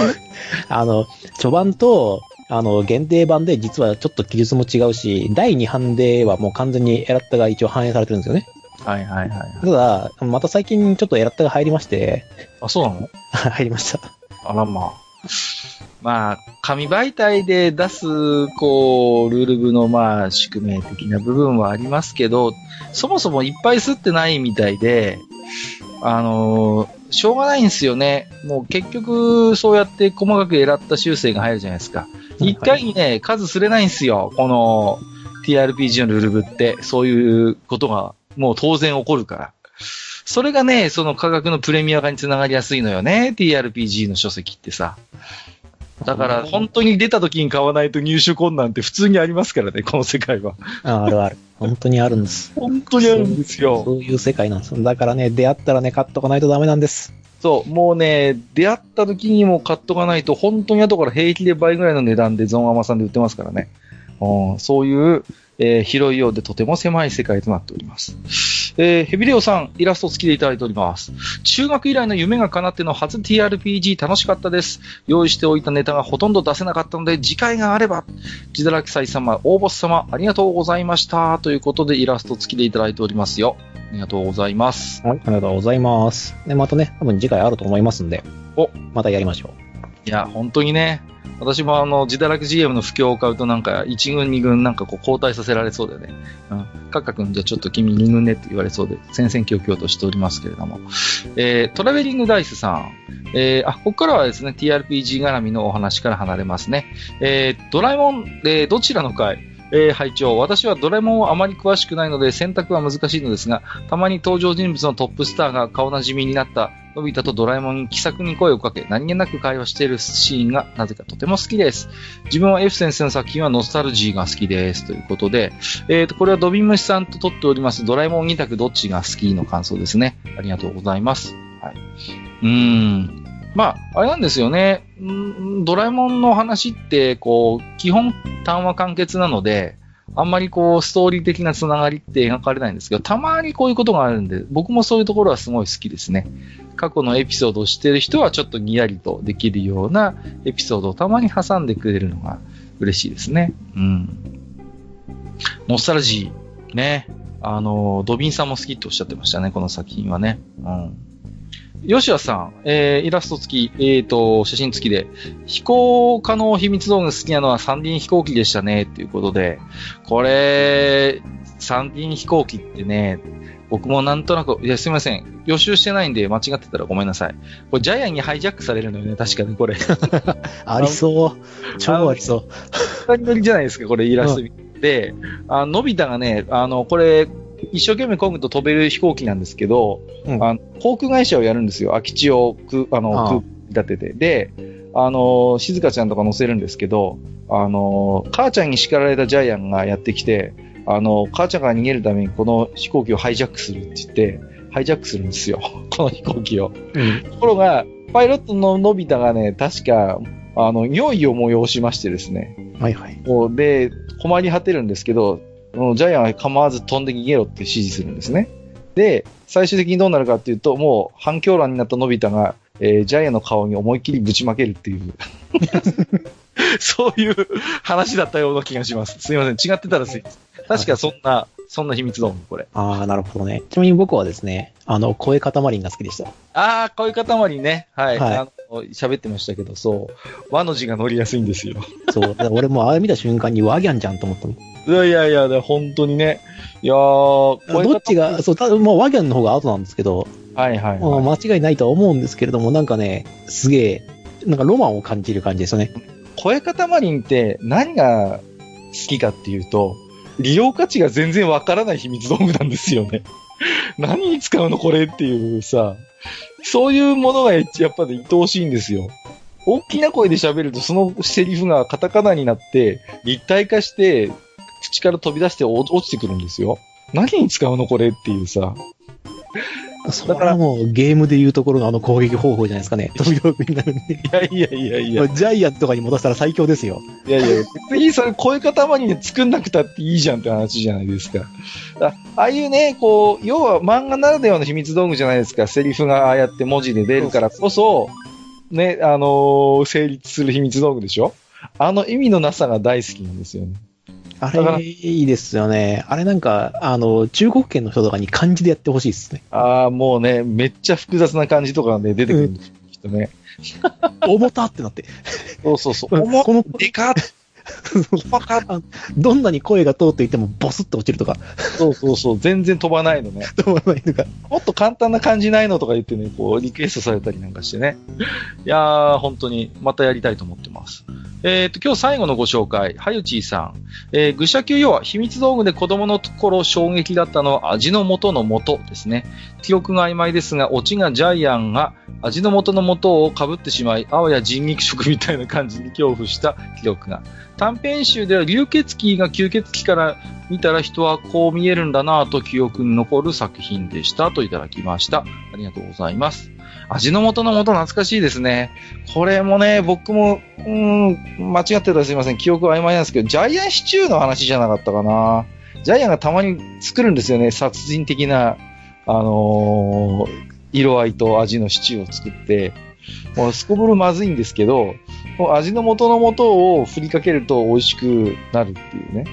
Speaker 2: あの、序盤と、あの、限定版で実はちょっと記述も違うし、第2版ではもう完全にエラッタが一応反映されてるんですよね。
Speaker 1: はいはいはい、はい。
Speaker 2: ただ、また最近ちょっとエラッタが入りまして。
Speaker 1: あ、そうなの？
Speaker 2: 入りました。
Speaker 1: あらまあ。まあ、紙媒体で出す、こう、ルール部の、まあ、宿命的な部分はありますけど、そもそもいっぱい吸ってないみたいで、あのー、しょうがないんですよね。もう結局、そうやって細かく選った修正が入るじゃないですか。一回にね、数すれないんですよ。この TRPG のルール部って、そういうことがもう当然起こるから。それがね、その価格のプレミア化につながりやすいのよね。TRPG の書籍ってさ。だから、本当に出た時に買わないと入手困難って普通にありますからね、この世界は。
Speaker 2: ああるある。本当にあるんです。
Speaker 1: 本当にあるんですよ。
Speaker 2: そういう世界なんです。だからね、出会ったらね、買っとかないとダメなんです。
Speaker 1: そう、もうね、出会った時にも買っとかないと、本当に後から平気で倍ぐらいの値段でゾンアマさんで売ってますからね。うんそういう、えー広いようでとても狭い世界となっております。えーヘビレオさん、イラスト付きでいただいております。中学以来の夢が叶っての初 TRPG 楽しかったです。用意しておいたネタがほとんど出せなかったので、次回があれば、ジダラキサイ様、大ボス様、ありがとうございました。ということで、イラスト付きでいただいておりますよ。ありがとうございます。
Speaker 2: はい、ありがとうございます。で、またね、多分次回あると思いますんで、
Speaker 1: お
Speaker 2: またやりましょ
Speaker 1: いや、本当にね、私もあの、自堕落 GM の不況を買うとなんか、1軍、2軍なんかこう交代させられそうでね。うん。カッカ君じゃあちょっと君2軍ねって言われそうで、戦々恐々としておりますけれども。えー、トラベリングダイスさん。えー、あ、ここからはですね、TRPG 絡みのお話から離れますね。えー、ドラえもん、えー、どちらの回？えー、拝聴私はドラえもんはあまり詳しくないので選択は難しいのですが、たまに登場人物のトップスターが顔なじみになったのび太とドラえもんに気さくに声をかけ、何気なく会話しているシーンがなぜかとても好きです。自分は F 先生の作品はノスタルジーが好きです。ということで、えーと、これはドビムシさんと撮っておりますドラえもん2択どっちが好きの感想ですね。ありがとうございます。はい。うーん。まあ、あれなんですよね。ドラえもんの話って、こう、基本単話完結なので、あんまりこう、ストーリー的なつながりって描かれないんですけど、たまにこういうことがあるんで、僕もそういうところはすごい好きですね。過去のエピソードを知ってる人はちょっとにやりとできるようなエピソードをたまに挟んでくれるのが嬉しいですね。うん。ノスタルジー、ね。あの、ドビンさんも好きっておっしゃってましたね、この作品はね。うん。吉谷さん、えー、イラスト付き、えーと、写真付きで、飛行可能秘密道具好きなのは三輪飛行機でしたね、っていうことで、これ、三輪飛行機ってね、僕もなんとなく、いや、すみません。予習してないんで間違ってたらごめんなさい。これ、ジャイアンにハイジャックされるのよね、確かにこれ。
Speaker 2: う。ありそう。超ありそう。
Speaker 1: 二人乗りじゃないですか、これ、イラスト見て。あの、のび太がね、あの、これ、一生懸命漕ぐと飛べる飛行機なんですけど、
Speaker 2: うん
Speaker 1: あの航空会社をやるんですよ。空き地をくあの空立てて。で、あの、静香ちゃんとか乗せるんですけど、あの、母ちゃんに叱られたジャイアンがやってきて、あの、母ちゃんから逃げるためにこの飛行機をハイジャックするって言って、ハイジャックするんですよ。この飛行機を。
Speaker 2: うん。
Speaker 1: ところが、パイロットののび太がね、確か、あの、尿意を催しましてですね、
Speaker 2: はいはい。
Speaker 1: で、困り果てるんですけど、もうジャイアンは構わず飛んで逃げろって指示するんですね。で、最終的にどうなるかっていうと、もう反響欄になったのび太が、えージャイアンの顔に思いっきりぶちまけるっていう、そういう話だったような気がします。すいません。違ってたらすい確かそんな、そんな秘密道具、これ。
Speaker 2: ああ、なるほどね。ちなみに僕はですね、あの、声塊が好きでした。
Speaker 1: ああ、こういう塊ね。はい。
Speaker 2: はい
Speaker 1: あの、喋ってましたけど、そう。和の字が乗りやすいんですよ。
Speaker 2: そう。だから俺もあれ見た瞬間にワギャンじゃんと思ったの。
Speaker 1: いやいやいや、で本当にね。いや
Speaker 2: どっちが、そう、たもうワギャンの方が後なんですけど、
Speaker 1: はいはい、はい。
Speaker 2: 間違いないとは思うんですけれども、なんかね、すげえ、なんかロマンを感じる感じですよね。
Speaker 1: 声塊って何が好きかっていうと、利用価値が全然わからない秘密道具なんですよね。何に使うのこれっていうさ、そういうものがやっぱり愛おしいんですよ。大きな声で喋るとそのセリフがカタカナになって立体化して口から飛び出して落落ちてくるんですよ。何に使うのこれっていうさ。
Speaker 2: それはもうゲームでいうところのあの攻撃方法じゃないですかね。飛び道具になるんで。
Speaker 1: いやいやいやいや。
Speaker 2: ジャイアンとかに戻したら最強ですよ。
Speaker 1: いやいや、別にそれ声塊で作んなくたっていいじゃんって話じゃないですか。あああいうね、こう、要は漫画ならではの秘密道具じゃないですか。セリフがああやって文字で出るからこそ、ね、あのー成立する秘密道具でしょあの意味のなさが大好きなんですよね。
Speaker 2: あれ、いいですよね。あれなんか、あの、中国圏の人とかに漢字でやってほしいですね。
Speaker 1: ああ、もうね、めっちゃ複雑な感じとかね、出てくるんですよ、きっとね。
Speaker 2: 重たってなって。
Speaker 1: そうそうそう。
Speaker 2: この、
Speaker 1: でかっ
Speaker 2: どんなに声が通っていてもボスって落ちるとか、
Speaker 1: そうそうそう。全然飛ばないのね。
Speaker 2: 飛ばないとか。
Speaker 1: もっと簡単な感じないのとか言ってね、こう、リクエストされたりなんかしてね。いやー、本当に、またやりたいと思ってます。えっ、と、今日最後のご紹介、はゆちーさん。えー、愚者級要は秘密道具で子供の頃衝撃だったのは味の素の素ですね。記憶が曖昧ですが、オチがジャイアンが味の素の素を被ってしまい、あわや人肉食みたいな感じに恐怖した記憶が。短編集では流血鬼が吸血鬼から見たら人はこう見えるんだなぁと記憶に残る作品でしたといただきました。ありがとうございます。味の素の素懐かしいですね。これもね、僕も、うん、間違ってたらすいません。記憶曖昧なんですけど、ジャイアンシチューの話じゃなかったかな。ジャイアンがたまに作るんですよね。殺人的な、あのー色合いと味のシチューを作って、もうすこぶるまずいんですけど、もう味の素の素を振りかけると美味しくなるっていうね。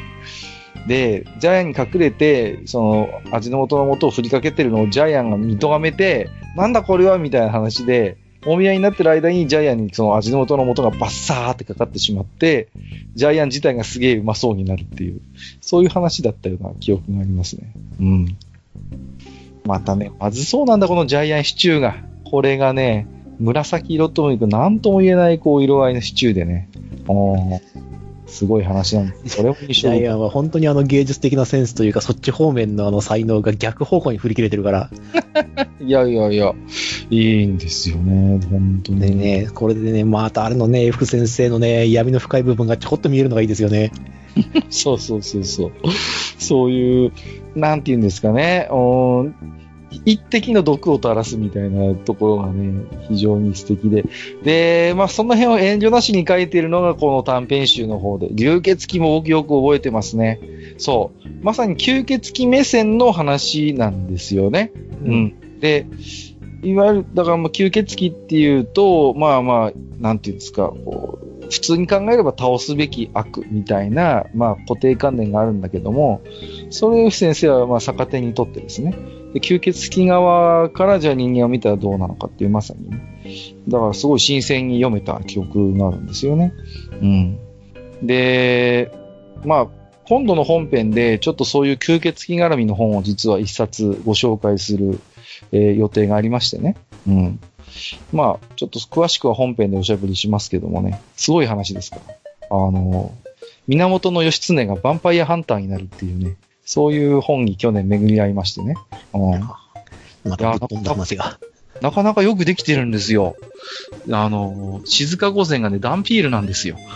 Speaker 1: で、ジャイアンに隠れて、その味の素の素を振りかけてるのをジャイアンが見とがめて、なんだこれはみたいな話で、もみ合いになってる間にジャイアンにその味の素の素がバッサーってかかってしまって、ジャイアン自体がすげえうまそうになるっていう、そういう話だったような記憶がありますね。うん。またね、まずそうなんだ、このジャイアンシチューが。これがね、紫色ともいく、なんとも言えないこう色合いのシチューでね。おーすごい話なんです。それも印
Speaker 2: ジ
Speaker 1: 象的
Speaker 2: ャイアンは本当にあの芸術的なセンスというか、そっち方面のあの才能が逆方向に振り切れてるから。
Speaker 1: いやいやいや、いいんですよね、本当に。
Speaker 2: でね、これでね、またあれのね、福先生のね、闇の深い部分がちょこっと見えるのがいいですよね。
Speaker 1: そうそうそうそう。そういう、なんて言うんですかね、一滴の毒を垂らすみたいなところがね、非常に素敵で。で、まあその辺を遠慮なしに書いているのがこの短編集の方で、流血鬼も僕よく覚えてますね。そう。まさに吸血鬼目線の話なんですよね。うん。で、いわゆる、だからまあ吸血鬼っていうと、まあまあ、なんていうんですか、こう、普通に考えれば倒すべき悪みたいな、まあ固定観念があるんだけども、それを先生はまあ逆手にとってですね、で吸血鬼側からじゃあ人間を見たらどうなのかっていうまさにね、だからすごい新鮮に読めた記憶があるんですよね。うん。で、まあ、今度の本編でちょっとそういう吸血鬼絡みの本を実は一冊ご紹介する、えー予定がありましてね。うん。まあ、ちょっと詳しくは本編でおしゃべりしますけどもね、すごい話ですから。あの、源義経がヴァンパイアハンターになるっていうね、そういう本に去年巡り合いましてね。うん。
Speaker 2: またぶっ飛んだ話が。
Speaker 1: なかなかよくできてるんですよ。あの、静か御前がね、ダンピールなんですよ。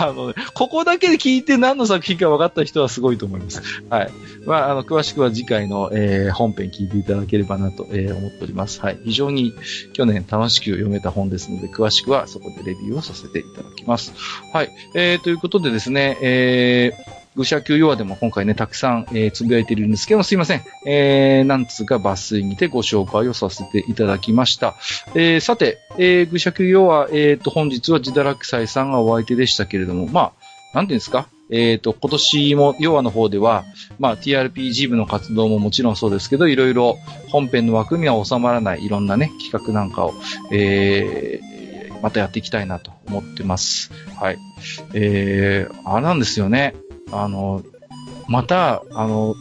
Speaker 2: あ
Speaker 1: の、ここだけで聞いて何の作品か分かった人はすごいと思います。はい。まあ、あの、詳しくは次回の、えー本編聞いていただければなと、えー思っております。はい。非常に去年楽しく読めた本ですので、詳しくはそこでレビューをさせていただきます。はい。えー、ということでですね、えー、愚者級弱でも今回ね、たくさん、えーつぶやいているんですけども、すいません。えー、なんつうか抜粋にてご紹介をさせていただきました。えー、さて、えー、愚者級弱、えー、と、本日は自堕落斎さんがお相手でしたけれども、まあ、なんていうんですか？えっ、と、今年も、弱の方では、まあ、TRPG 部の活動ももちろんそうですけど、いろいろ本編の枠には収まらないいろんなね、企画なんかを、えー、またやっていきたいなと思ってます。はい。えー、あれなんですよね。あの、また、あの、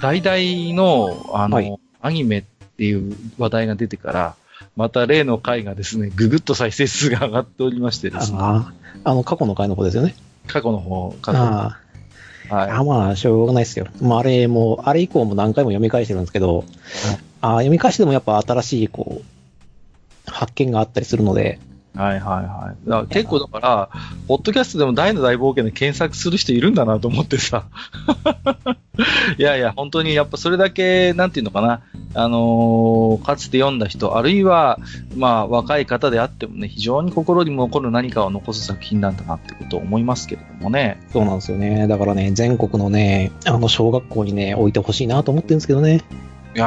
Speaker 1: 大々の、あの、
Speaker 2: はい
Speaker 1: アニメっていう話題が出てから、また例の回がですね、ぐぐっと再生数が上がっておりましてですね、
Speaker 2: ああの、過去の回の方ですよね。
Speaker 1: 過去の方、過去のはい。
Speaker 2: あまあ、しょうがないですよ。まあ、あれも、あれ以降も何回も読み返してるんですけど、あ読み返してもやっぱ新しい、こう、発見があったりするので、
Speaker 1: はいはいはい。だから結構だから、ポッドキャストでも大の大冒険で検索する人いるんだなと思ってさ。いやいや、本当にやっぱそれだけ、なんていうのかな、あのーかつて読んだ人、あるいは、まあ若い方であってもね、非常に心に残る何かを残す作品なんだなってことを思いますけれどもね。
Speaker 2: そうなんですよね。だからね、全国のね、あの、小学校にね、置いてほしいなと思ってるんですけどね。
Speaker 1: いや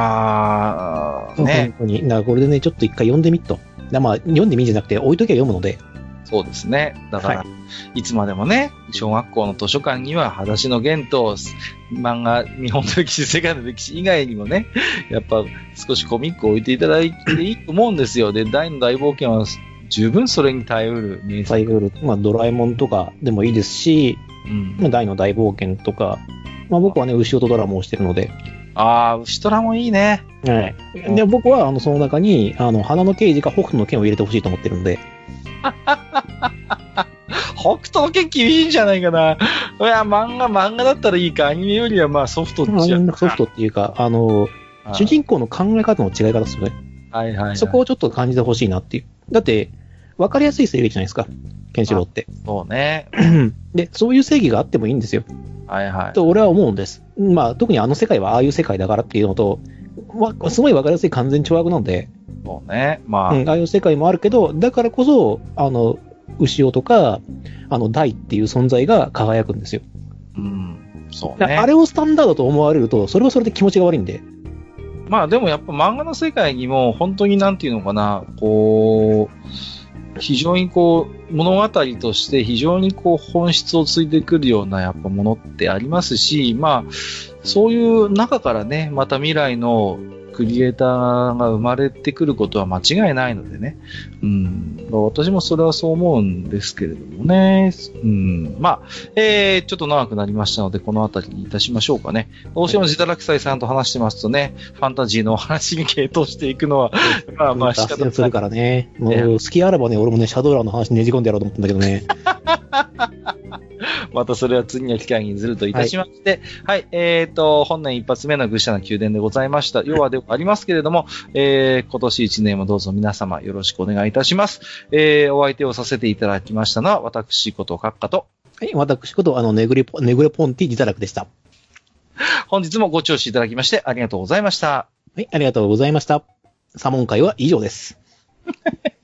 Speaker 1: ー、ね、
Speaker 2: 本当に。だからこれでね、ちょっと一回読んでみっと。だまあ、読んでみんじゃなくて、置いときゃ読むので。
Speaker 1: そうですね。だから、、
Speaker 2: はい
Speaker 1: つまでもね、小学校の図書館には、裸足の弦と、漫画、日本の歴史、世界の歴史以外にもね、やっぱ少しコミックを置いていただいていいと思うんですよ。で、大の大冒険は十分それに耐えうる名作。
Speaker 2: サイクル、まあ、ドラえもんとかでもいいですし、
Speaker 1: うん
Speaker 2: まあ、大の大冒険とか、まあ、僕はね、牛音ドラマをしてるので、
Speaker 1: ああ、牛虎もいいね。
Speaker 2: はい。で、僕は、あの、その中に、あの、花の刑事か北斗の剣を入れてほしいと思ってるんで、
Speaker 1: 北斗系厳しいんじゃないかな。いや、漫画、漫画だったらいいか。アニメよりはまあソフトっちゃう。
Speaker 2: ソフトっていうか、あの、主人公の考え方の違い方ですよね。
Speaker 1: はいはい、はい、
Speaker 2: そこをちょっと感じてほしいなっていう。だって、わかりやすい正義じゃないですか。ケンシロウって。
Speaker 1: そうね。
Speaker 2: で、そういう正義があってもいいんですよ。
Speaker 1: はいはい。
Speaker 2: と俺は思うんです。まあ、特にあの世界はああいう世界だからっていうのと、わすごいわかりやすい完全懲悪なんで、
Speaker 1: そうね。まあ、
Speaker 2: うん、ああいう世界もあるけど、だからこそ、あの、牛尾とか、あの、大っていう存在が輝くんですよ。
Speaker 1: うん。そうね。
Speaker 2: だあれをスタンダードと思われると、それはそれで気持ちが悪いんで。
Speaker 1: まあでもやっぱ漫画の世界にも本当になんていうのかな、こう、非常にこう、物語として非常にこう本質をついてくるようなやっぱものってありますし、まあ、そういう中からね、また未来のクリエイターが生まれてくることは間違いないのでね。うん。私もそれはそう思うんですけれどもね。うん。まあ、えー、ちょっと長くなりましたので、この辺りにいたしましょうかね。どうしても自堕落斎さんと話してますとね、ファンタジーのお話に傾倒していくのは、まあまあ仕方
Speaker 2: 脱線するからね。もう、好きあればね、俺もね、シャドーラーの話ねじ込んでやろうと思ったんだけどね。
Speaker 1: またそれは次の機会にずるといたしまして、はい、はい、えっ、ー、と、本年一発目の愚者の宮殿でございました。要はではありますけれども、えー、今年一年もどうぞ皆様よろしくお願いいたします。えー、お相手をさせていただきましたのは、私こと閣下と、
Speaker 2: はい、私こと、あの、ネグレポ、ネグレポンティ自堕落でした。
Speaker 1: 本日もご聴取いただきましてありがとうございました。
Speaker 2: はい、ありがとうございました。サモン会は以上です。